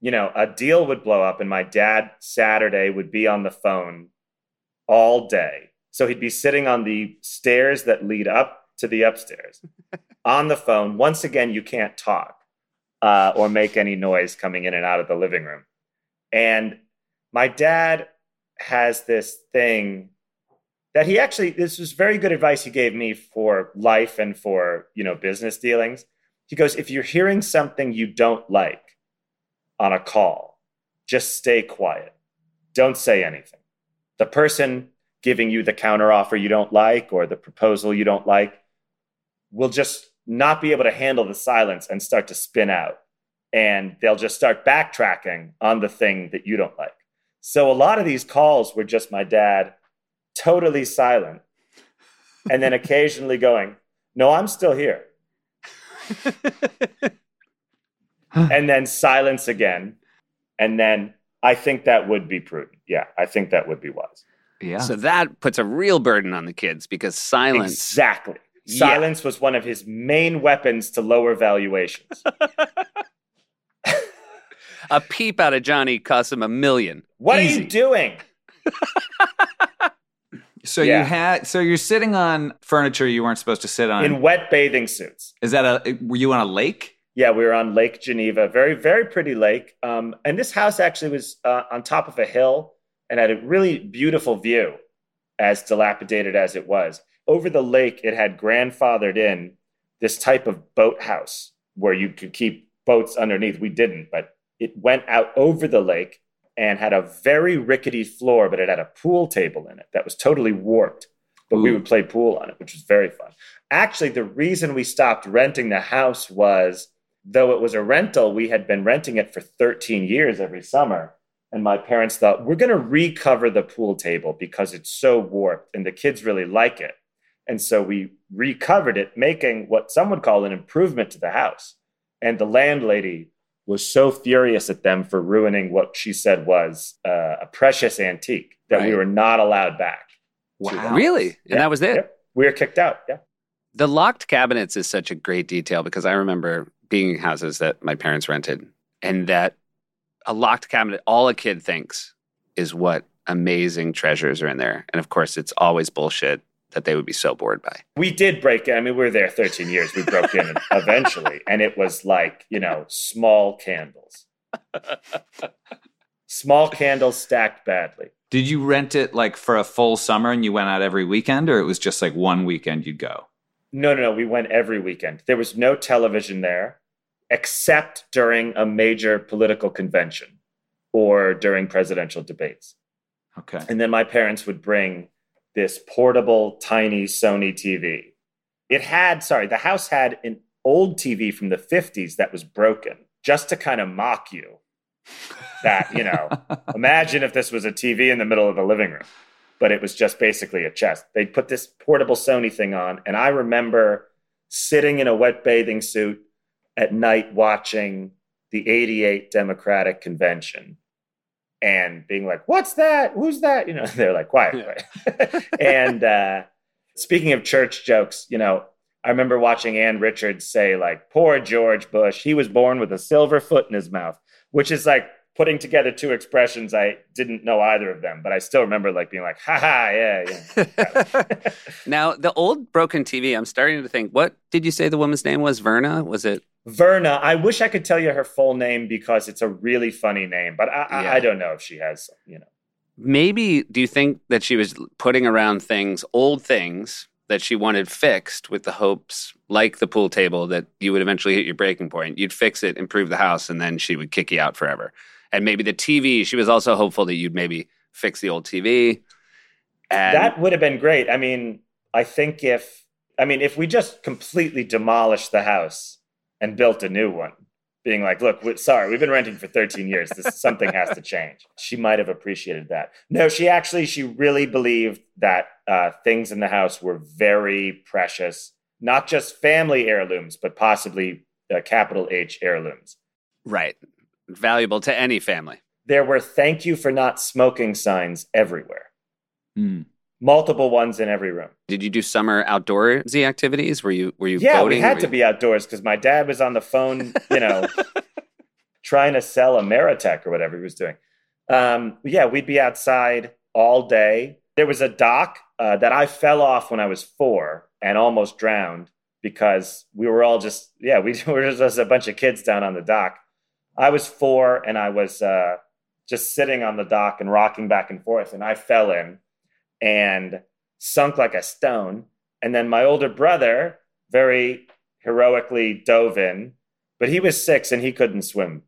You know, a deal would blow up, and my dad Saturday would be on the phone all day. So he'd be sitting on the stairs that lead up to the upstairs <laughs> on the phone. Once again, you can't talk uh, or make any noise coming in and out of the living room. And my dad has this thing that he actually, this was very good advice he gave me for life and for, you know, business dealings. He goes, if you're hearing something you don't like on a call, just stay quiet. Don't say anything. The person giving you the counteroffer you don't like or the proposal you don't like will just not be able to handle the silence and start to spin out. And they'll just start backtracking on the thing that you don't like. So a lot of these calls were just my dad totally silent and then occasionally going, No, I'm still here. <laughs> and then silence again. And then I think that would be prudent. Yeah, I think that would be wise. Yeah. So that puts a real burden on the kids because silence. Exactly. Yeah. Silence was one of his main weapons to lower valuations. <laughs> A peep out of Johnny costs him a million. What Easy. are you doing? <laughs> so Yeah. you had so you're sitting on furniture you weren't supposed to sit on. In wet bathing suits. Is that a were you on a lake? Yeah, we were on Lake Geneva, very, very pretty lake. Um, and this house actually was uh, on top of a hill and had a really beautiful view, as dilapidated as it was. Over the lake, it had grandfathered in this type of boathouse where you could keep boats underneath. We didn't, but it went out over the lake and had a very rickety floor, but it had a pool table in it that was totally warped. But we would play pool on it, which was very fun. Actually, the reason we stopped renting the house was though it was a rental, we had been renting it for 13 years every summer. And my parents thought, we're going to recover the pool table because it's so warped and the kids really like it. And so we recovered it, making what some would call an improvement to the house. And the landlady was so furious at them for ruining what she said was uh, a precious antique that we were not allowed back. Wow. house. Really? And Yeah, that was it? Yep. We were kicked out. Yeah. The locked cabinets is such a great detail because I remember being in houses that my parents rented and that a locked cabinet, all a kid thinks is what amazing treasures are in there. And of course, it's always bullshit that they would be so bored by. We did break in. I mean, we were there 13 years. We broke in <laughs> eventually. And it was like, you know, small candles. Small candles stacked badly. Did you rent it like for a full summer and you went out every weekend, or it was just like one weekend you'd go? No, no, no. We went every weekend. There was no television there except during a major political convention or during presidential debates. Okay. And then my parents would bring this portable, tiny Sony TV. It had, sorry, the house had an old TV from the 50s that was broken just to kind of mock you. That, you know, <laughs> imagine if this was a TV in the middle of the living room, but it was just basically a chest. They put this portable Sony thing on, and I remember sitting in a wet bathing suit at night watching the 88 Democratic Convention and being like, What's that? Who's that? You know, <laughs> they're like, Quiet, quiet. <laughs> and uh, speaking of church jokes, you know, I remember watching Ann Richards say, like, Poor George Bush, he was born with a silver foot in his mouth, which is like putting together two expressions. I didn't know either of them, but I still remember like being like, Ha ha, yeah, yeah. <laughs> now, the old broken TV, I'm starting to think, what did you say the woman's name was? Verna? Was it? Verna, I wish I could tell you her full name because it's a really funny name, but I, I, I don't know if she has, you know. Maybe do you think that she was putting around things, old things that she wanted fixed with the hopes, like the pool table, that you would eventually hit your breaking point? You'd fix it, improve the house, and then she would kick you out forever. And maybe the TV, she was also hopeful that you'd maybe fix the old TV. And that would have been great. I mean, I think if I mean if we just completely demolished the house and built a new one, being like, "Look, we, sorry, we've been renting for 13 years. This <laughs> something has to change." She might have appreciated that. No, she actually she really believed that uh, things in the house were very precious, not just family heirlooms, but possibly uh, capital H heirlooms. right, valuable to any family. There were "Thank you for not smoking" signs everywhere, Hmm. multiple ones in every room. Did you do summer outdoorsy activities? Were you were you yeah, boating? we had Were to you- be outdoors because my dad was on the phone, you know, <laughs> trying to sell a Meritech or whatever he was doing. Um, yeah, we'd be outside all day. There was a dock uh, that I fell off when I was four and almost drowned because we were all just, yeah, we <laughs> were just a bunch of kids down on the dock. I was four and I was uh, just sitting on the dock and rocking back and forth, and I fell in and sunk like a stone. And then my older brother very heroically dove in, but he was six and he couldn't swim,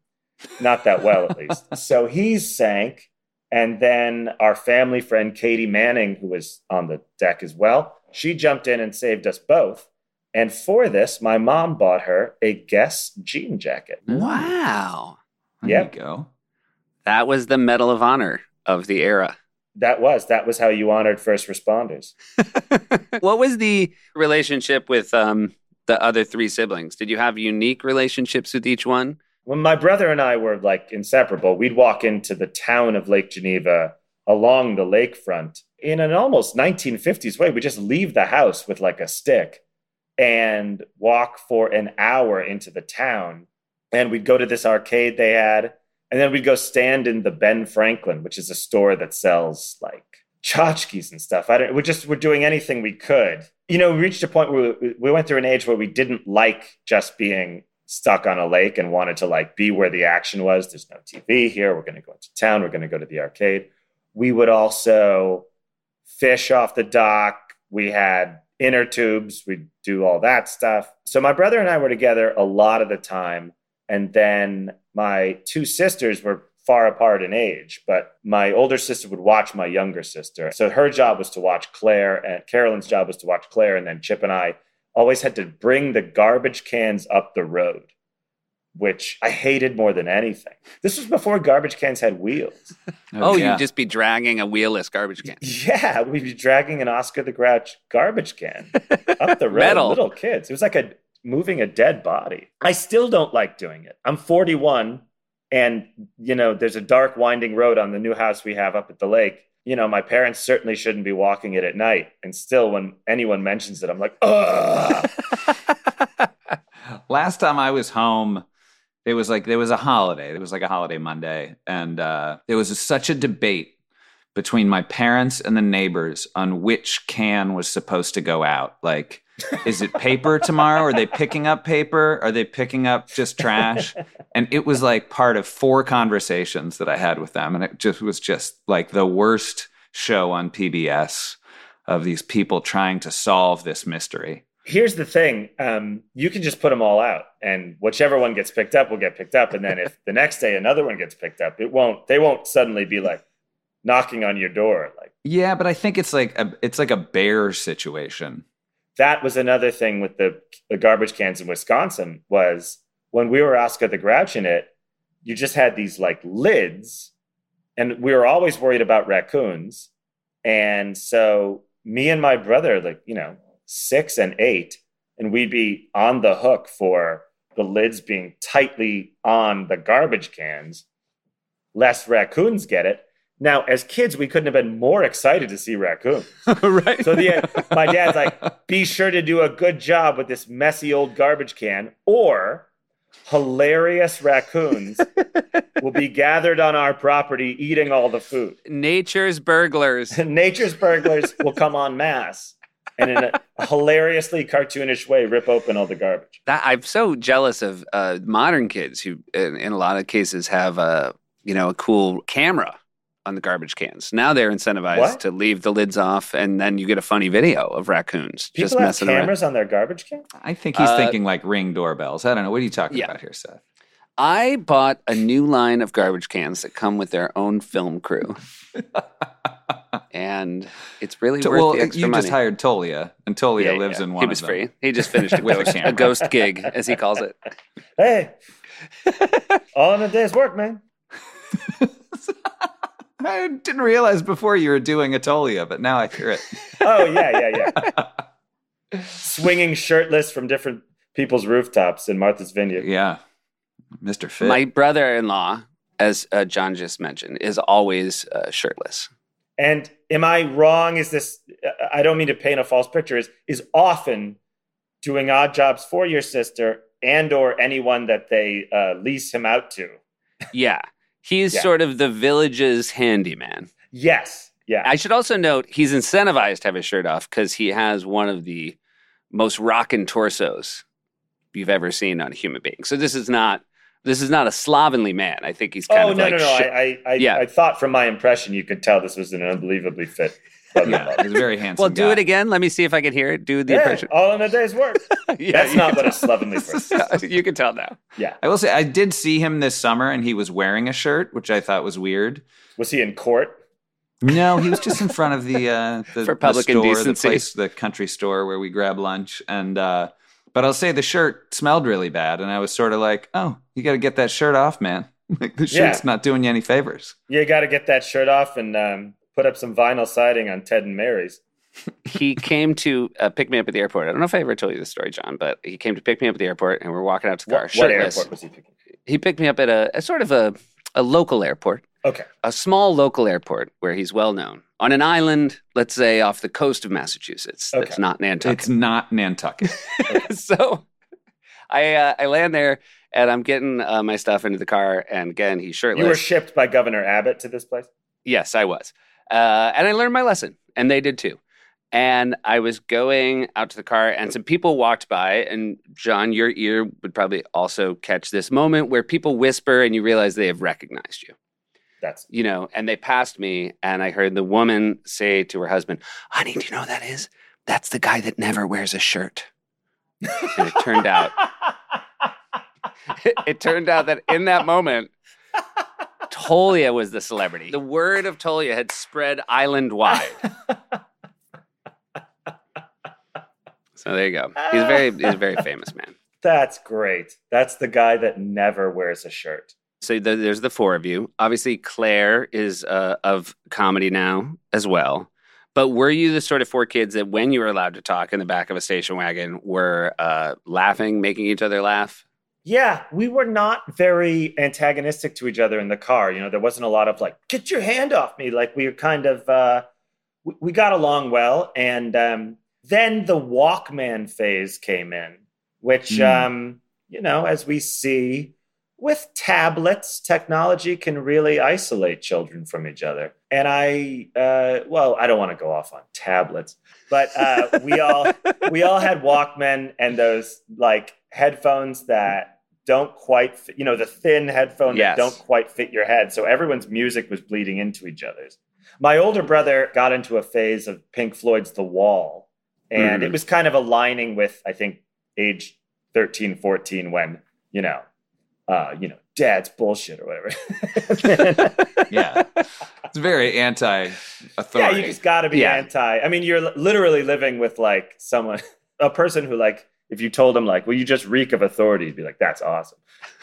not that well at least. <laughs> so he sank. And then our family friend Katie Manning, who was on the deck as well, she jumped in and saved us both. And for this, my mom bought her a Guess jean jacket. Wow, There Yep. you go. that was the Medal of Honor of the era. That was that was how you honored first responders. <laughs> what was the relationship with um, the other three siblings? Did you have unique relationships with each one? when my brother and I were like inseparable, we'd walk into the town of Lake Geneva along the lakefront in an almost 1950s way. We'd just leave the house with like a stick and walk for an hour into the town. And we'd go to this arcade they had, and then we'd go stand in the Ben Franklin, which is a store that sells like tchotchkes and stuff. I don't. We just were doing anything we could. You know, we reached a point where we, we went through an age where we didn't like just being stuck on a lake and wanted to like be where the action was. There's no TV here. We're going to go into town. We're going to go to the arcade. We would also fish off the dock. We had inner tubes. We'd do all that stuff. So my brother and I were together a lot of the time. And then my two sisters were far apart in age, but my older sister would watch my younger sister. So her job was to watch Claire, and Carolyn's job was to watch Claire. And then Chip and I always had to bring the garbage cans up the road, which I hated more than anything. This was before garbage cans had wheels. <laughs> Oh, yeah. you'd just be dragging a wheelless garbage can. Yeah, we'd be dragging an Oscar the Grouch garbage can <laughs> up the road. Metal. Little kids. It was like a moving a dead body. I still don't like doing it. I'm 41 and you know, there's a dark winding road on the new house we have up at the lake. You know, my parents certainly shouldn't be walking it at night. And still when anyone mentions it, I'm like, ugh. <laughs> Last time I was home, it was like there was a holiday. It was like a holiday Monday, and uh, there was such a debate between my parents and the neighbors on which can was supposed to go out. Like, is it paper <laughs> tomorrow? Are they picking up paper? Are they picking up just trash? And it was like part of four conversations that I had with them, and it just was just like the worst show on PBS of these people trying to solve this mystery. Here's the thing. Um, you can just put them all out and whichever one gets picked up will get picked up. And then if the next day another one gets picked up, it won't, they won't suddenly be like knocking on your door. Like Yeah, but I think it's like a it's like a bear situation. that was another thing with the, the garbage cans in Wisconsin was when we were Oscar the Grouch in it, you just had these like lids, and we were always worried about raccoons. And so me and my brother, like, you know, six and eight, and we'd be on the hook for the lids being tightly on the garbage cans, lest raccoons get it. Now, as kids, we couldn't have been more excited to see raccoons. <laughs> right. So the my dad's like, <laughs> be sure to do a good job with this messy old garbage can, or hilarious raccoons <laughs> will be gathered on our property eating all the food. nature's burglars. Nature's burglars will come en masse and in a hilariously cartoonish way rip open all the garbage. That I'm so jealous of uh, modern kids who, in, in a lot of cases, have a you know a cool camera on the garbage cans. Now they're incentivized What? to leave the lids off, and then you get a funny video of raccoons People just have messing around. cameras on their garbage can. I think he's Uh, thinking like ring doorbells. I don't know. What are you talking Yeah. about here, Seth? I bought a new line of garbage cans that come with their own film crew, and it's really To- worth well, the extra you money. just hired Tolia, and Tolia Yeah, lives yeah. in one He was of them. free. He just finished a <laughs> With a ghost, <laughs> a ghost gig, as he calls it. Hey, all in a day's work, man. <laughs> I didn't realize before you were doing a Tolia, but now I hear it. Oh yeah, yeah, yeah. Swinging shirtless from different people's rooftops in Martha's Vineyard. Yeah, Mr. Fit. My brother-in-law, as uh, John just mentioned, is always uh, shirtless. And am I wrong? Is this? I don't mean to paint a false picture. Is is often doing odd jobs for your sister and or anyone that they uh, lease him out to. Yeah, he's Yeah. sort of the village's handyman. Yes. Yeah. I should also note he's incentivized to have his shirt off because he has one of the most rockin' torsos you've ever seen on a human being. So this is not this is not a slovenly man. I think he's kind oh of no like no no! shi- I I, I, Yeah. I thought from my impression you could tell this was an unbelievably fit. yeah, he's a very handsome. well, do guy. it again. Let me see if I can hear it. Do the Yeah, impression. all in a day's work. <laughs> Yeah, That's you not can what a tell. slovenly <laughs> person. you can tell now. Yeah. I will say I did see him this summer, and he was wearing a shirt, which I thought was weird. Was he in court? No, he was just in front of the uh, the, <laughs> For public the store, the place, the country store where we grab lunch. And uh, but I'll say the shirt smelled really bad, and I was sort of like, "Oh, you got to get that shirt off, man. <laughs> like the Yeah. shirt's not doing you any favors." You got to get that shirt off and um, put up some vinyl siding on Ted and Mary's. <laughs> he came to uh, pick me up at the airport. I don't know if I ever told you this story, John, but he came to pick me up at the airport, and we're walking out to the car What, what airport was he picking? He picked me up at a, a sort of a, a local airport, Okay. a small local airport where he's well known on an island, let's say off the coast of Massachusetts. That's Okay. not Nantucket. It's not Nantucket. <laughs> so I uh, I land there and I'm getting uh, my stuff into the car, and again he's shirtless. You were shipped by Governor Abbott to this place? Yes, I was. Uh, and I learned my lesson, and they did too. And I was going out to the car, and some people walked by. And John, your ear would probably also catch this moment where people whisper and you realize they have recognized you, That's you know, and they passed me. And I heard the woman say to her husband, Honey, do you know who that is? That's the guy that never wears a shirt. And it turned out, <laughs> <laughs> it turned out that in that moment, Tolia was the celebrity. The word of Tolia had spread island wide. <laughs> So there you go. He's very he's a very famous man. That's great. That's the guy that never wears a shirt. So th- there's the four of you. Obviously, Claire is uh, of comedy now as well. But were you the sort of four kids that, when you were allowed to talk in the back of a station wagon, were uh, laughing, making each other laugh? Yeah, we were not very antagonistic to each other in the car. You know, there wasn't a lot of like, get your hand off me. Like we were kind of, uh, we, we got along well. And um, then the Walkman phase came in, which, Mm. um, you know, as we see with tablets, technology can really isolate children from each other. And I, uh, well, I don't want to go off on tablets, but uh, we all <laughs> we all had Walkmen and those like headphones that don't quite fit, you know, the thin headphones Yes. that don't quite fit your head. So everyone's music was bleeding into each other's. My older brother got into a phase of Pink Floyd's The Wall, and Mhm. it was kind of aligning with, I think, age 13, 14 when, you know, uh, you know, dad's bullshit or whatever. <laughs> yeah, <laughs> it's very anti-authority. Yeah, you just got to be Yeah. anti. I mean, you're literally living with like someone <laughs> a person who like if you told him like, well, you just reek of authority, he'd be like, that's awesome.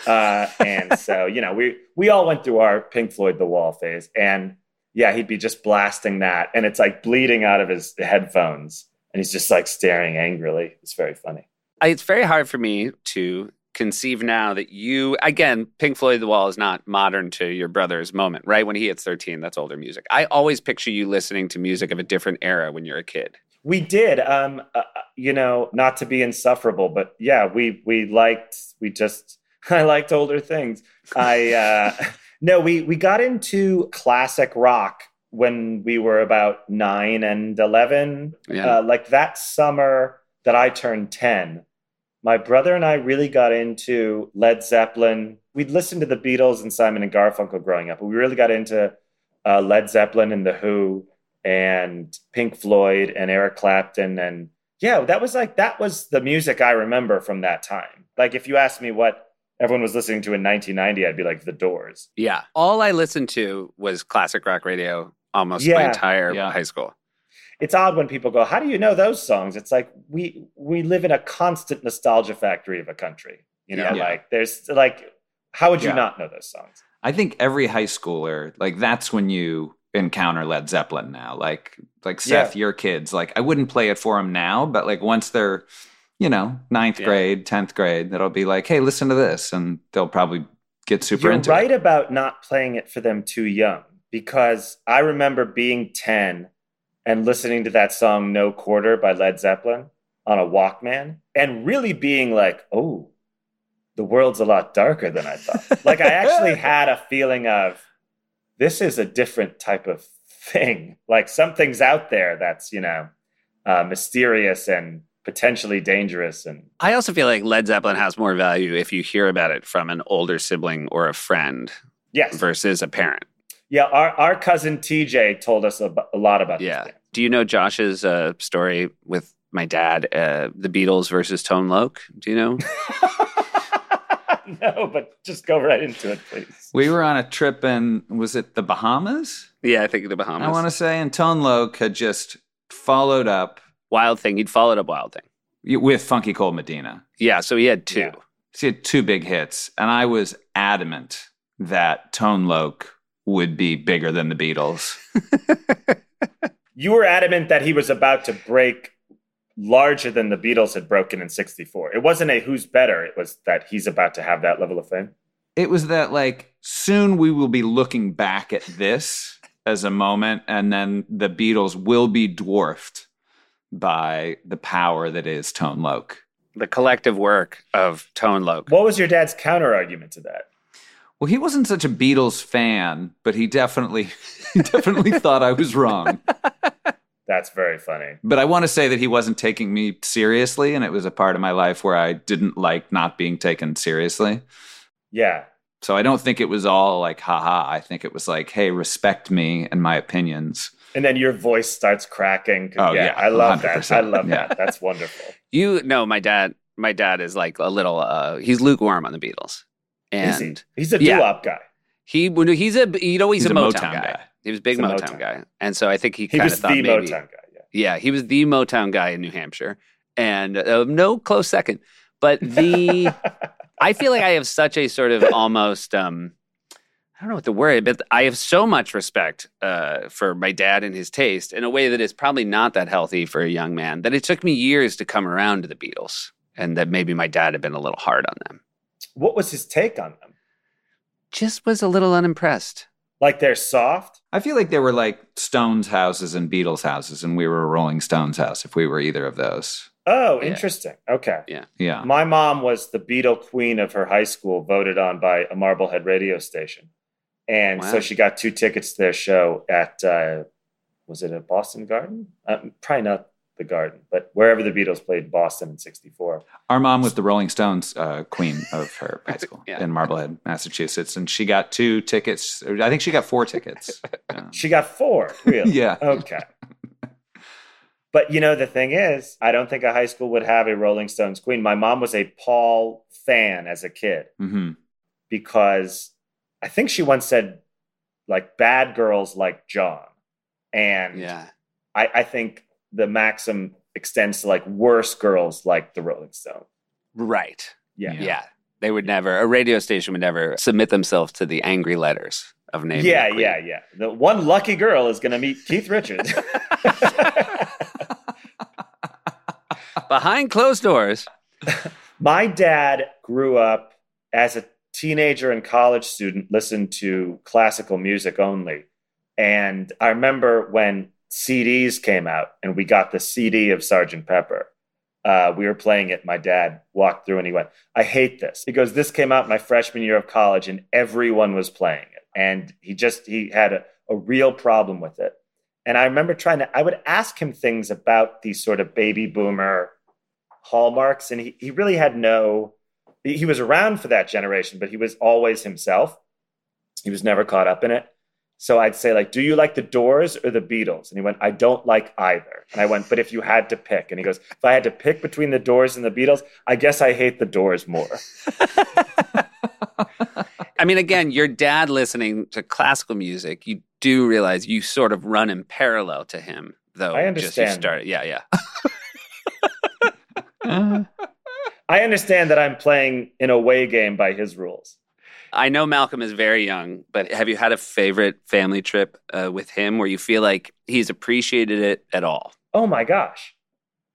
Uh, and so you know, we we all went through our Pink Floyd The Wall phase, and yeah, he'd be just blasting that, and it's like bleeding out of his headphones, and he's just like staring angrily. It's very funny. It's very hard for me to conceive now that you, again, Pink Floyd The Wall is not modern to your brother's moment, right? When he hits 13, that's older music. I always picture you listening to music of a different era when you're a kid. We did, um, uh, you know, not to be insufferable, but yeah, we we liked, we just, <laughs> I liked older things. I uh, <laughs> no, we we got into classic rock when we were about nine and eleven. Yeah. Uh, like that summer that I turned ten, my brother and I really got into Led Zeppelin. We'd listened to the Beatles and Simon and Garfunkel growing up, but we really got into uh, Led Zeppelin and the Who and Pink Floyd and Eric Clapton and yeah, that was like that was the music I remember from that time. Like if you asked me what everyone was listening to in 1990, I'd be like The Doors. yeah. All I listened to was classic rock radio almost my entire Yeah. high school. It's odd when people go, "How do you know those songs?" It's like we we live in a constant nostalgia factory of a country. You know, Yeah. like there's like how would you Yeah. not know those songs? I think every high schooler, like that's when you encounter Led Zeppelin now. Like like Seth, your kids, like I wouldn't play it for them now, but like once they're, you know, ninth Yeah. grade, tenth grade, that'll be like, hey, listen to this, and they'll probably get super You're into right it. about not playing it for them too young because I remember being 10 and listening to that song No Quarter by Led Zeppelin on a Walkman and really being like, oh, the world's a lot darker than I thought. <laughs> like I actually had a feeling of this is a different type of thing. Like something's out there that's, you know, uh, mysterious and potentially dangerous and I also feel like Led Zeppelin has more value if you hear about it from an older sibling or a friend yes. versus a parent. Yeah, our, our cousin TJ told us a, a lot about Yeah. this band. Do you know Josh's uh, story with my dad, uh, the Beatles versus Tone Loc? Do you know? <laughs> no, but just go right into it, please. We were on a trip in was it the Bahamas? yeah, I think the Bahamas. I want to say, and Tone Loc had just followed up Wild Thing. He'd followed up Wild Thing. with Funky Cold Medina. Yeah, so he had two. Yeah. So he had two big hits, and I was adamant that Tone Loc would be bigger than the Beatles. <laughs> You were adamant that he was about to break larger than the Beatles had broken in 64. It wasn't a who's better, it was that he's about to have that level of fame. It was that like soon we will be looking back at this as a moment, and then the Beatles will be dwarfed by the power that is Tone Loc. The collective work of Tone Loc. What was your dad's counter argument to that? Well, he wasn't such a Beatles fan, but he definitely <laughs> he definitely thought I was wrong. <laughs> That's very funny. But I want to say that he wasn't taking me seriously, and it was a part of my life where I didn't like not being taken seriously. Yeah. So I don't think it was all like, haha. I think it was like, hey, respect me and my opinions. And then your voice starts cracking. Oh, yeah, yeah, I love that. 100%. I love Yeah. that. That's wonderful. You know, my dad. My dad is like a little. Uh, he's lukewarm on the Beatles, Is he? and He's a Yeah. doo-wop guy. he he's a you know he's, He's a, a Motown, Motown guy. guy. He was a big a Motown, Motown. guy, and so I think he He kind was of the thought maybe Motown guy. Yeah. yeah he was the Motown guy in New Hampshire, and uh, no close second. But the <laughs> I feel like I have such a sort of almost um I don't know what the word, but I have so much respect uh, for my dad and his taste in a way that is probably not that healthy for a young man. That it took me years to come around to the Beatles, and that maybe my dad had been a little hard on them. What was his take on them? Just was a little unimpressed. Like they're soft? I feel like there were like Stones houses and Beatles houses, and we were a Rolling Stones house if we were either of those. Oh, Yeah. interesting. Okay. Yeah. Yeah. My mom was the Beatle queen of her high school, voted on by a Marblehead radio station. And Wow. so she got two tickets to their show at, uh, was it at Boston Garden? Uh, probably not the Garden, but wherever the Beatles played Boston in 64. Our mom was the Rolling Stones uh, queen of her <laughs> high school Yeah. in Marblehead, Massachusetts, and she got two tickets. or I think she got four tickets. Yeah. <laughs> She got four, really? <laughs> Yeah. Okay. But you know, the thing is, I don't think a high school would have a Rolling Stones queen. My mom was a Paul fan as a kid. hmm because I think she once said, like, bad girls like John. And Yeah. I, I think the maxim extends to like worse girls like the Rolling Stone. Right. Yeah. Yeah. They would never, a radio station would never submit themselves to the angry letters of naming. Yeah, yeah, yeah. The one lucky girl is going to meet Keith Richards. <laughs> <laughs> Behind closed doors. My dad grew up as a teenager and college student, listened to classical music only. And I remember when CDs came out and we got the CD of Sergeant Pepper. Uh, we were playing it. My dad walked through and he went, I hate this. He goes, This came out my freshman year of college and everyone was playing it. And he just, he had a, a real problem with it. And I remember trying to, I would ask him things about these sort of baby boomer hallmarks. And he, he really had no, he he was around for that generation, but he was always himself. He was never caught up in it. So I'd say, like, do you like the Doors or the Beatles? And he went, I don't like either. And I went, but if you had to pick, and he goes, if I had to pick between the Doors and the Beatles, I guess I hate the Doors more. <laughs> I mean, again, your dad listening to classical music, you do realize you sort of run in parallel to him, though. I Just you understand. started, yeah, yeah. <laughs> Uh, I understand that I'm playing an away game by his rules. I know Malcolm is very young, but have you had a favorite family trip uh, with him where you feel like he's appreciated it at all? Oh my gosh.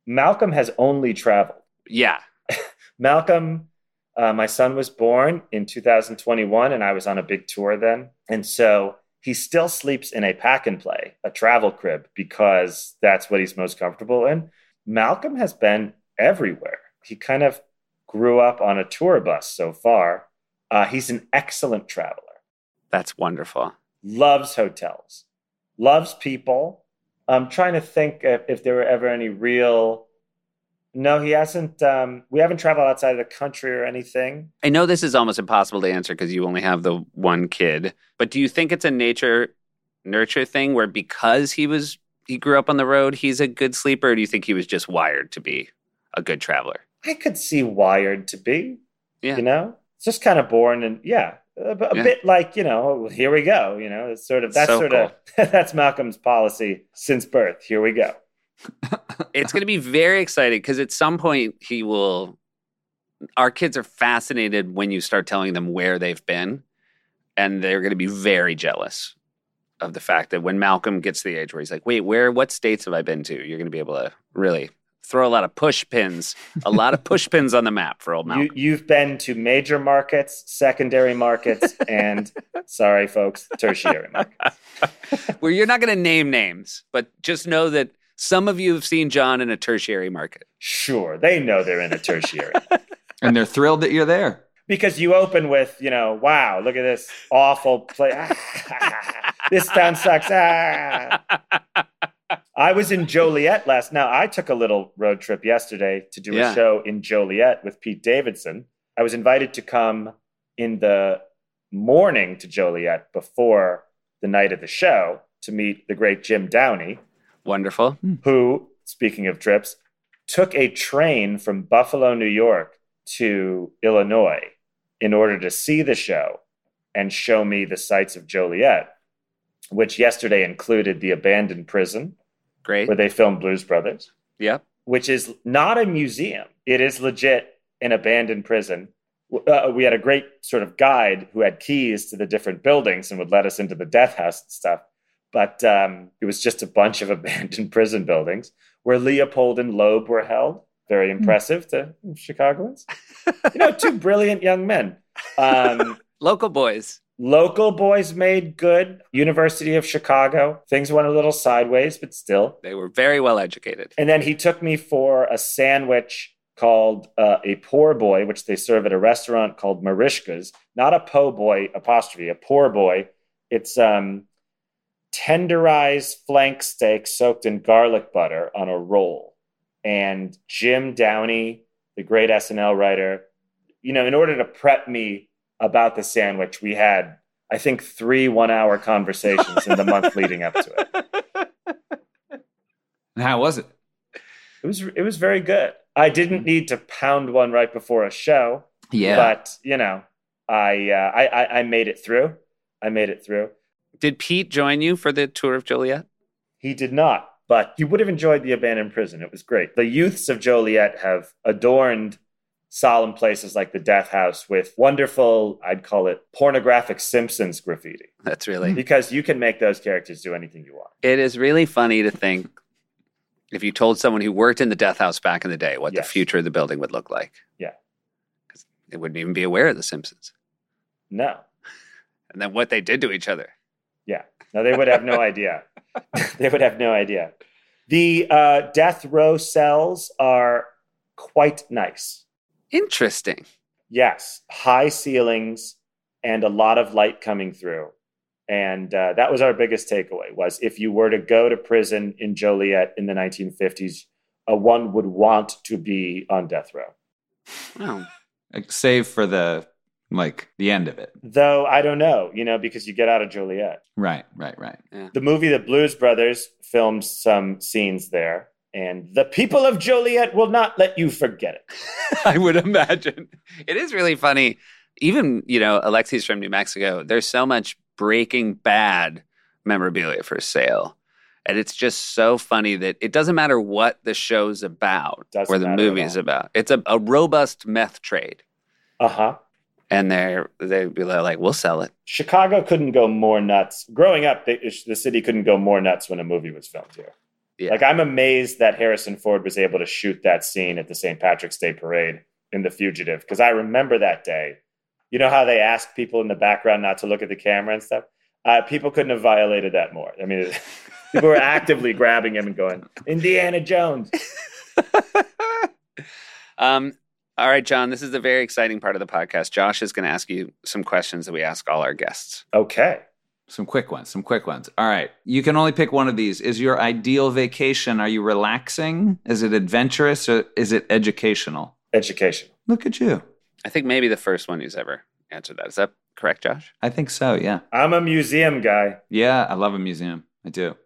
Malcolm has only traveled. Yeah. <laughs> Malcolm, uh, my son was born in 2021, and I was on a big tour then. And so he still sleeps in a pack and play, a travel crib, because that's what he's most comfortable in. Malcolm has been everywhere. He kind of grew up on a tour bus so far. Uh, he's an excellent traveler, That's wonderful. loves hotels, loves people. I'm trying to think if, if there were ever any real. No, he hasn't. Um, we haven't traveled outside of the country or anything. I know this is almost impossible to answer because you only have the one kid, but do you think it's a nature nurture thing where because he was he grew up on the road, he's a good sleeper, or do you think he was just wired to be a good traveler? I could see wired to be. Yeah. You know, it's just kind of born and yeah, a, a Yeah. bit like you know, here we go. You know, it's sort of that's So sort of <laughs> that's Malcolm's policy since birth. Here we go. <laughs> it's going to be very exciting because at some point he will our kids are fascinated when you start telling them where they've been and they're going to be very jealous of the fact that when malcolm gets to the age where he's like wait where what states have i been to you're going to be able to really throw a lot of push pins a lot of push pins on the map for old malcolm You you've been to major markets, secondary markets, and <laughs> sorry, folks, tertiary markets. <laughs> where you're not going to name names but just know that some of you have seen john in a tertiary market Sure, they know they're in a tertiary <laughs> and they're thrilled that you're there. because you open with you know, wow, look at this awful place. this town sucks. Ah. <laughs> I was in Joliet last. Now I took a little road trip yesterday to do Yeah. a show in Joliet with Pete Davidson. I was invited to come in the morning to Joliet before the night of the show to meet the great Jim Downey, wonderful hmm. who, speaking of trips, took a train from Buffalo, New York to Illinois in order to see the show and show me the sights of Joliet, which yesterday included the abandoned prison great where they filmed Blues Brothers, yep which is not a museum. It is legit an abandoned prison. Uh, we had a great sort of guide who had keys to the different buildings and would let us into the death house and stuff. But um, it was just a bunch of <laughs> abandoned prison buildings where Leopold and Loeb were held. Very impressive to Chicagoans. you know, two brilliant young men. Um, <laughs> local boys local boys made good. University of Chicago. Things went a little sideways, but still. They were very well educated. And then he took me for a sandwich called uh, a poor boy, which they serve at a restaurant called Merichka's. Not a po' boy apostrophe, a poor boy. It's um, tenderized flank steak soaked in garlic butter on a roll. And Jim Downey, the great SNL writer, you know, in order to prep me about the sandwich, we had, I think, three one hour conversations in the month <laughs> leading up to it. And how was it? It was it was very good. I didn't need to pound one right before a show, Yeah. but you know, I, uh, I I I made it through. I made it through. Did Pete join you for the tour of Joliet? He did not. but he would have enjoyed the abandoned prison. It was great. The youths of Joliet have adorned solemn places like the Death House with wonderful, I'd call it pornographic Simpsons graffiti, That's really. because you can make those characters do anything you want. It is really funny to think if you told someone who worked in the death house back in the day what Yes. the future of the building would look like. Yeah. Because They wouldn't even be aware of The Simpsons. No, And then what they did to each other. yeah, no, they would have no idea. <laughs> <laughs> they would have no idea. The uh, death row cells are quite nice. Interesting. Yes, high ceilings and a lot of light coming through. And uh, that was our biggest takeaway was if you were to go to prison in Joliet in the 1950s, uh, one would want to be on death row. Oh, Save for the like the end of it. Though I don't know, you know, because you get out of Joliet. Right, right, right. The movie The Blues Brothers filmed some scenes there, and the people of Joliet will not let you forget it. <laughs> I would imagine. It is really funny. Even, you know, Alexi's from New Mexico. There's so much Breaking Bad memorabilia for sale. And it's just so funny that it doesn't matter what the show's about Doesn't or the movie's about. It's a, a robust meth trade. Uh huh. And they're they'd be like, we'll sell it. Chicago couldn't go more nuts. Growing up, the, the city couldn't go more nuts when a movie was filmed here. Yeah. Like I'm amazed that Harrison Ford was able to shoot that scene at the St. Patrick's Day parade in The Fugitive because I remember that day. You know how they asked people in the background not to look at the camera and stuff. Uh, people couldn't have violated that more. I mean, <laughs> people were actively grabbing him and going, "Indiana Jones." <laughs> um, all right, John, this is the very exciting part of the podcast. Josh is going to ask you some questions that we ask all our guests. Okay. Some quick ones, some quick ones. All right. You can only pick one of these. Is your ideal vacation, are you relaxing? Is it adventurous or is it educational? Education. Look at you. I think maybe the first one who's ever answered that. Is that correct, Josh? I think so, yeah. I'm a museum guy. Yeah, I love a museum. I do.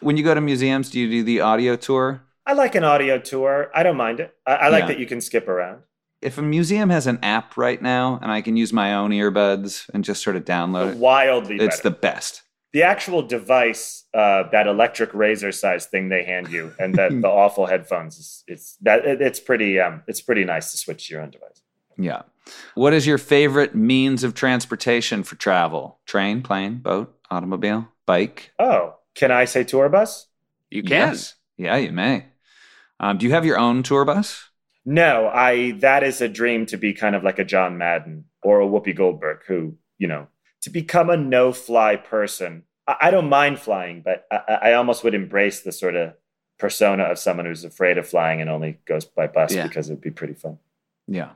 When you go to museums, do you do the audio tour? I like an audio tour. I don't mind it. I, I like Yeah. that you can skip around. If a museum has an app right now and I can use my own earbuds and just sort of download it, Wildly it's better. the best. the actual device, uh, that electric razor size thing they hand you, and that <laughs> the awful headphones, is, it's that it, it's pretty um, it's pretty nice to switch to your own device. Yeah. What is your favorite means of transportation for travel? Train, plane, boat, automobile, bike? Oh, can I say tour bus? You can. Yes. Yeah, you may. Um, do you have your own tour bus? No, I that is a dream to be kind of like a John Madden or a Whoopi Goldberg, who you know to become a no fly person. I, I don't mind flying, but I, I almost would embrace the sort of persona of someone who's afraid of flying and only goes by bus Yeah. because it'd be pretty fun. Yeah.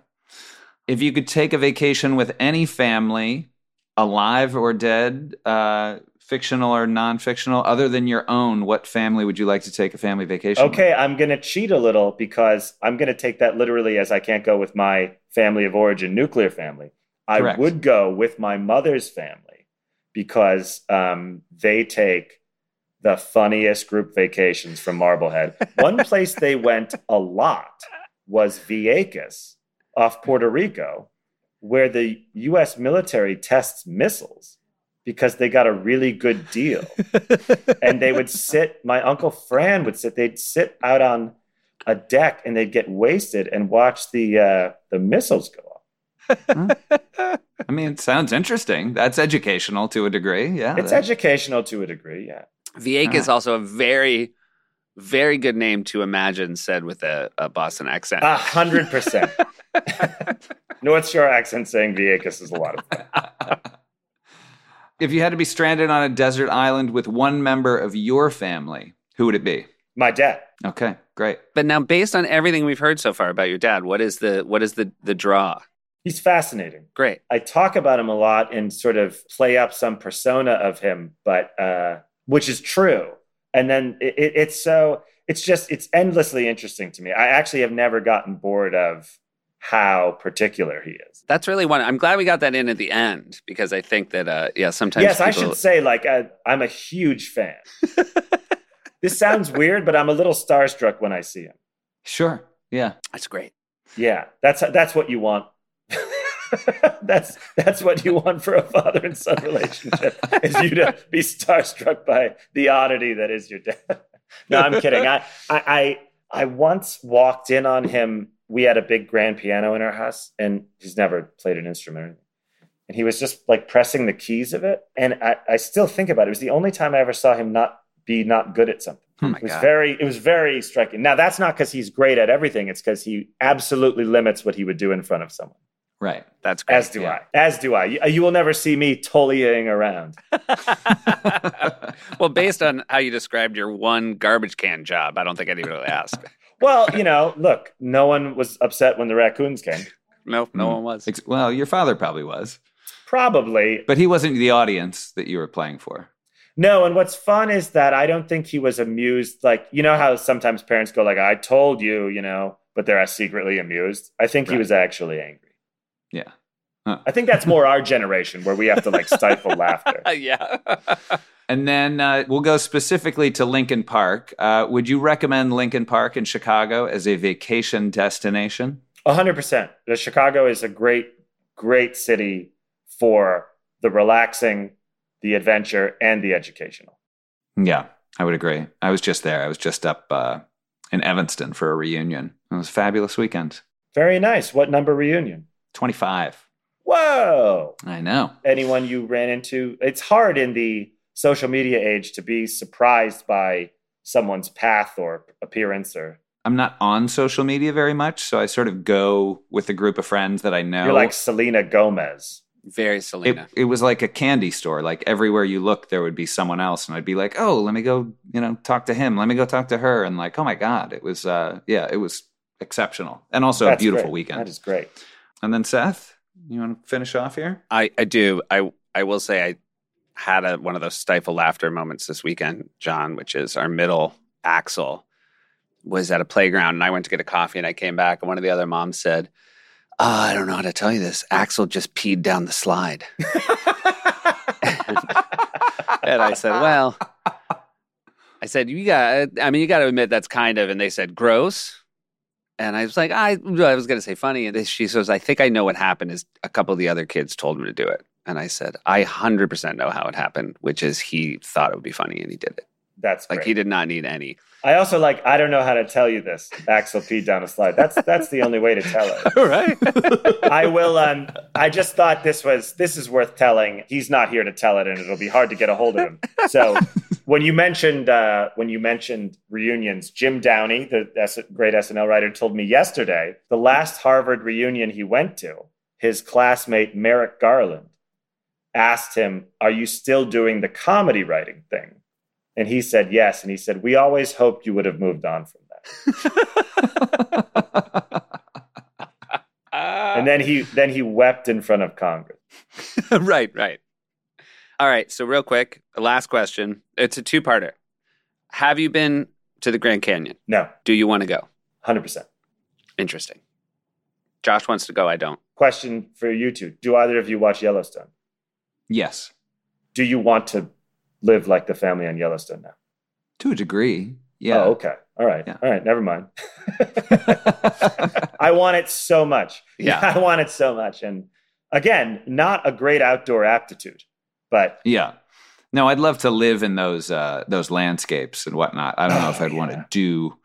If you could take a vacation with any family, alive or dead, uh, fictional or non fictional, other than your own, what family would you like to take a family vacation with? Okay, I'm going to cheat a little because I'm going to take that literally as I can't go with my family of origin, nuclear family. I Correct. would go with my mother's family because um, they take the funniest group vacations from Marblehead. <laughs> One place they went a lot was Vieques off Puerto Rico, where the U.S. military tests missiles because they got a really good deal <laughs> and they would sit my uncle fran would sit they'd sit out on a deck and they'd get wasted and watch the uh, the missiles go off I mean, it sounds interesting. That's educational to a degree. Yeah. it's that- educational to a degree yeah Vieques is Ah. also a very, very good name to imagine said with a, a Boston accent. a hundred percent <laughs> north shore accent saying Vieques is a lot of fun <laughs> if you had to be stranded on a desert island with one member of your family, who would it be? my dad Okay, great. But now, based on everything we've heard so far about your dad, what is the what is the the draw? he's fascinating Great. I talk about him a lot and sort of play up some persona of him, but uh, which is true. And then it, it, it's so it's just it's endlessly interesting to me. I actually have never gotten bored of how particular he is. That's really one. I'm glad we got that in at the end because I think that uh, yeah, sometimes yes, I should say like I, I'm a huge fan. <laughs> this sounds weird, but I'm a little starstruck when I see him. Sure. Yeah. That's great. Yeah, that's that's what you want. <laughs> that's that's what you want for a father and son relationship <laughs> is you to be starstruck by the oddity that is your dad. No, I'm kidding. I, I, I, I once walked in on him. We had a big grand piano in our house, and he's never played an instrument. And he was just like pressing the keys of it. And I, I still think about it. It was the only time I ever saw him not be not good at something. Oh my It was god. very, it was very striking. Now that's not because he's great at everything. It's because he absolutely limits what he would do in front of someone. Right. That's great. As do yeah. I. As do I. You, you will never see me tullying around. <laughs> <laughs> well, based on how you described your one garbage can job, I don't think anybody would ask. Well, you know, look, no one was upset when the raccoons came. No, no Hmm. one was. Ex- Well, your father probably was, Probably. but he wasn't the audience that you were playing for. No, and what's fun is that I don't think he was amused. Like, you know how sometimes parents go like, I told you, you know, but they're secretly amused. I think he was actually angry. Yeah. I think that's more our generation where we have to like stifle laughter. <laughs> yeah. And then uh, we'll go specifically to Lincoln Park. Uh, would you recommend Lincoln Park in Chicago as a vacation destination? A hundred percent. The Chicago is a great, great city for the relaxing, the adventure, and the educational. Yeah, I would agree. I was just there. I was just up uh, in Evanston for a reunion. It was a fabulous weekend. Very nice. What number reunion? 25. Whoa. I know. Anyone you ran into? It's hard in the social media age to be surprised by someone's path or appearance or I'm not on social media very much, so I sort of go with a group of friends that I know. you're like Selena Gomez. Very it, Selena. it was like a candy store. Like everywhere you look, there would be someone else, and I'd be like, "Oh, let me go, you know, talk to him. Let me go talk to her." And like, oh my god, it was, uh, yeah, it was exceptional, and also That's a beautiful great. weekend. That is great. and then Seth, you want to finish off here? I, I do. I I will say I had a, one of those stifle laughter moments this weekend, John, which is our middle Axel was at a playground and I went to get a coffee and I came back and one of the other moms said, "Uh, I don't know how to tell you this. Axel just peed down the slide. <laughs> and I said, Well, I said, You got I mean, you gotta admit that's kind of and they said, gross. And I was like, I, I was going to say funny. And she says, I think I know what happened is a couple of the other kids told him to do it. And I said, I 100% know how it happened, which is he thought it would be funny and he did it. That's Like great. he did not need any. I also like. I don't know how to tell you this. Axel peed down a slide. That's that's the only way to tell it. <laughs> right. I will. Um, I just thought this was this is worth telling. He's not here to tell it, and it'll be hard to get a hold of him. So <laughs> when you mentioned uh, when you mentioned reunions, Jim Downey, the S- great SNL writer, told me yesterday the last Harvard reunion he went to, his classmate Merrick Garland asked him, "Are you still doing the comedy writing thing?" And he said yes. And he said, "We always hoped you would have moved on from that." <laughs> And then he then he wept in front of Congress. <laughs> right, right. All right. So, real quick, last question. It's a two parter. Have you been to the Grand Canyon? No, Do you want to go? hundred percent. Interesting. Josh wants to go. I don't. Question for you two: Do either of you watch Yellowstone? Yes, Do you want to live like the family on Yellowstone now? to a degree. Yeah. Oh, okay. All right. Yeah. All right. Never mind. <laughs> <laughs> I want it so much. Yeah. <laughs> I want it so much. And again, not a great outdoor aptitude, but yeah. No, I'd love to live in those uh, those landscapes and whatnot. I don't know if Oh, I'd want to do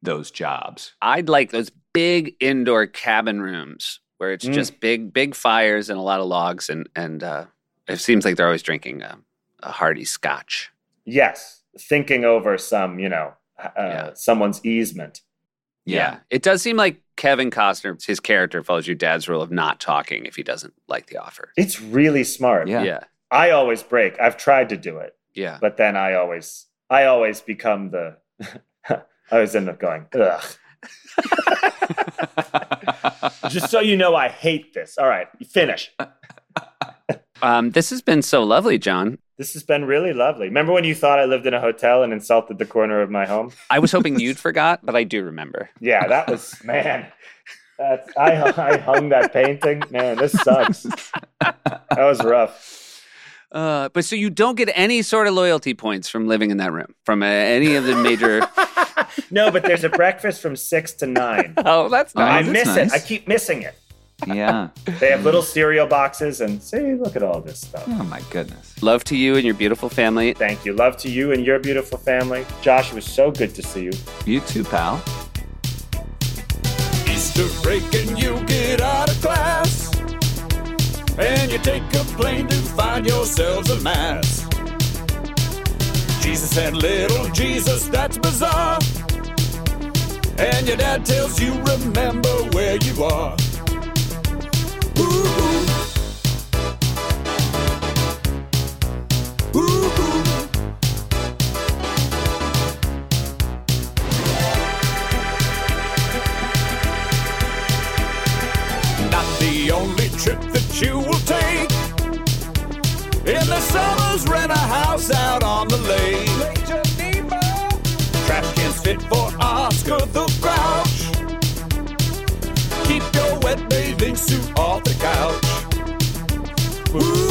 those jobs. I'd like those big indoor cabin rooms where it's Mm. just big, big fires and a lot of logs, and and uh, it seems like they're always drinking a, a hearty scotch. yes, thinking over some, you know, uh, uh Yeah. someone's easement. Yeah. it does seem like Kevin Costner, his character follows your dad's rule of not talking if he doesn't like the offer. It's really smart. Yeah. yeah, I always break. I've tried to do it. yeah. but then I always I always become the <laughs> I always end up going ugh. <laughs> Just so you know, I hate this. All right, finish. Uh, Um, this has been so lovely, John. This has been really lovely. Remember when you thought I lived in a hotel and insulted the corner of my home? I was hoping you'd <laughs> forgot, but I do remember. Yeah, that was <laughs> man. That's I I hung that painting. Man, this sucks. That was rough. Uh, but so you don't get any sort of loyalty points from living in that room from uh, any of the major. <laughs> No, but there's a breakfast from six to nine. oh, that's nice. I that's miss nice. it. I keep missing it. Yeah. They have little cereal boxes and say, look at all this stuff. Oh my goodness. Love to you and your beautiful family. Thank you. Love to you and your beautiful family. Josh, it was so good to see you. You too, pal. Easter break and you get out of class. And you take a plane to find yourselves a mass. Jesus and little Jesus, that's bizarre. And your dad tells you, remember where you are. Fit for Oscar the Grouch. off the couch. Ooh.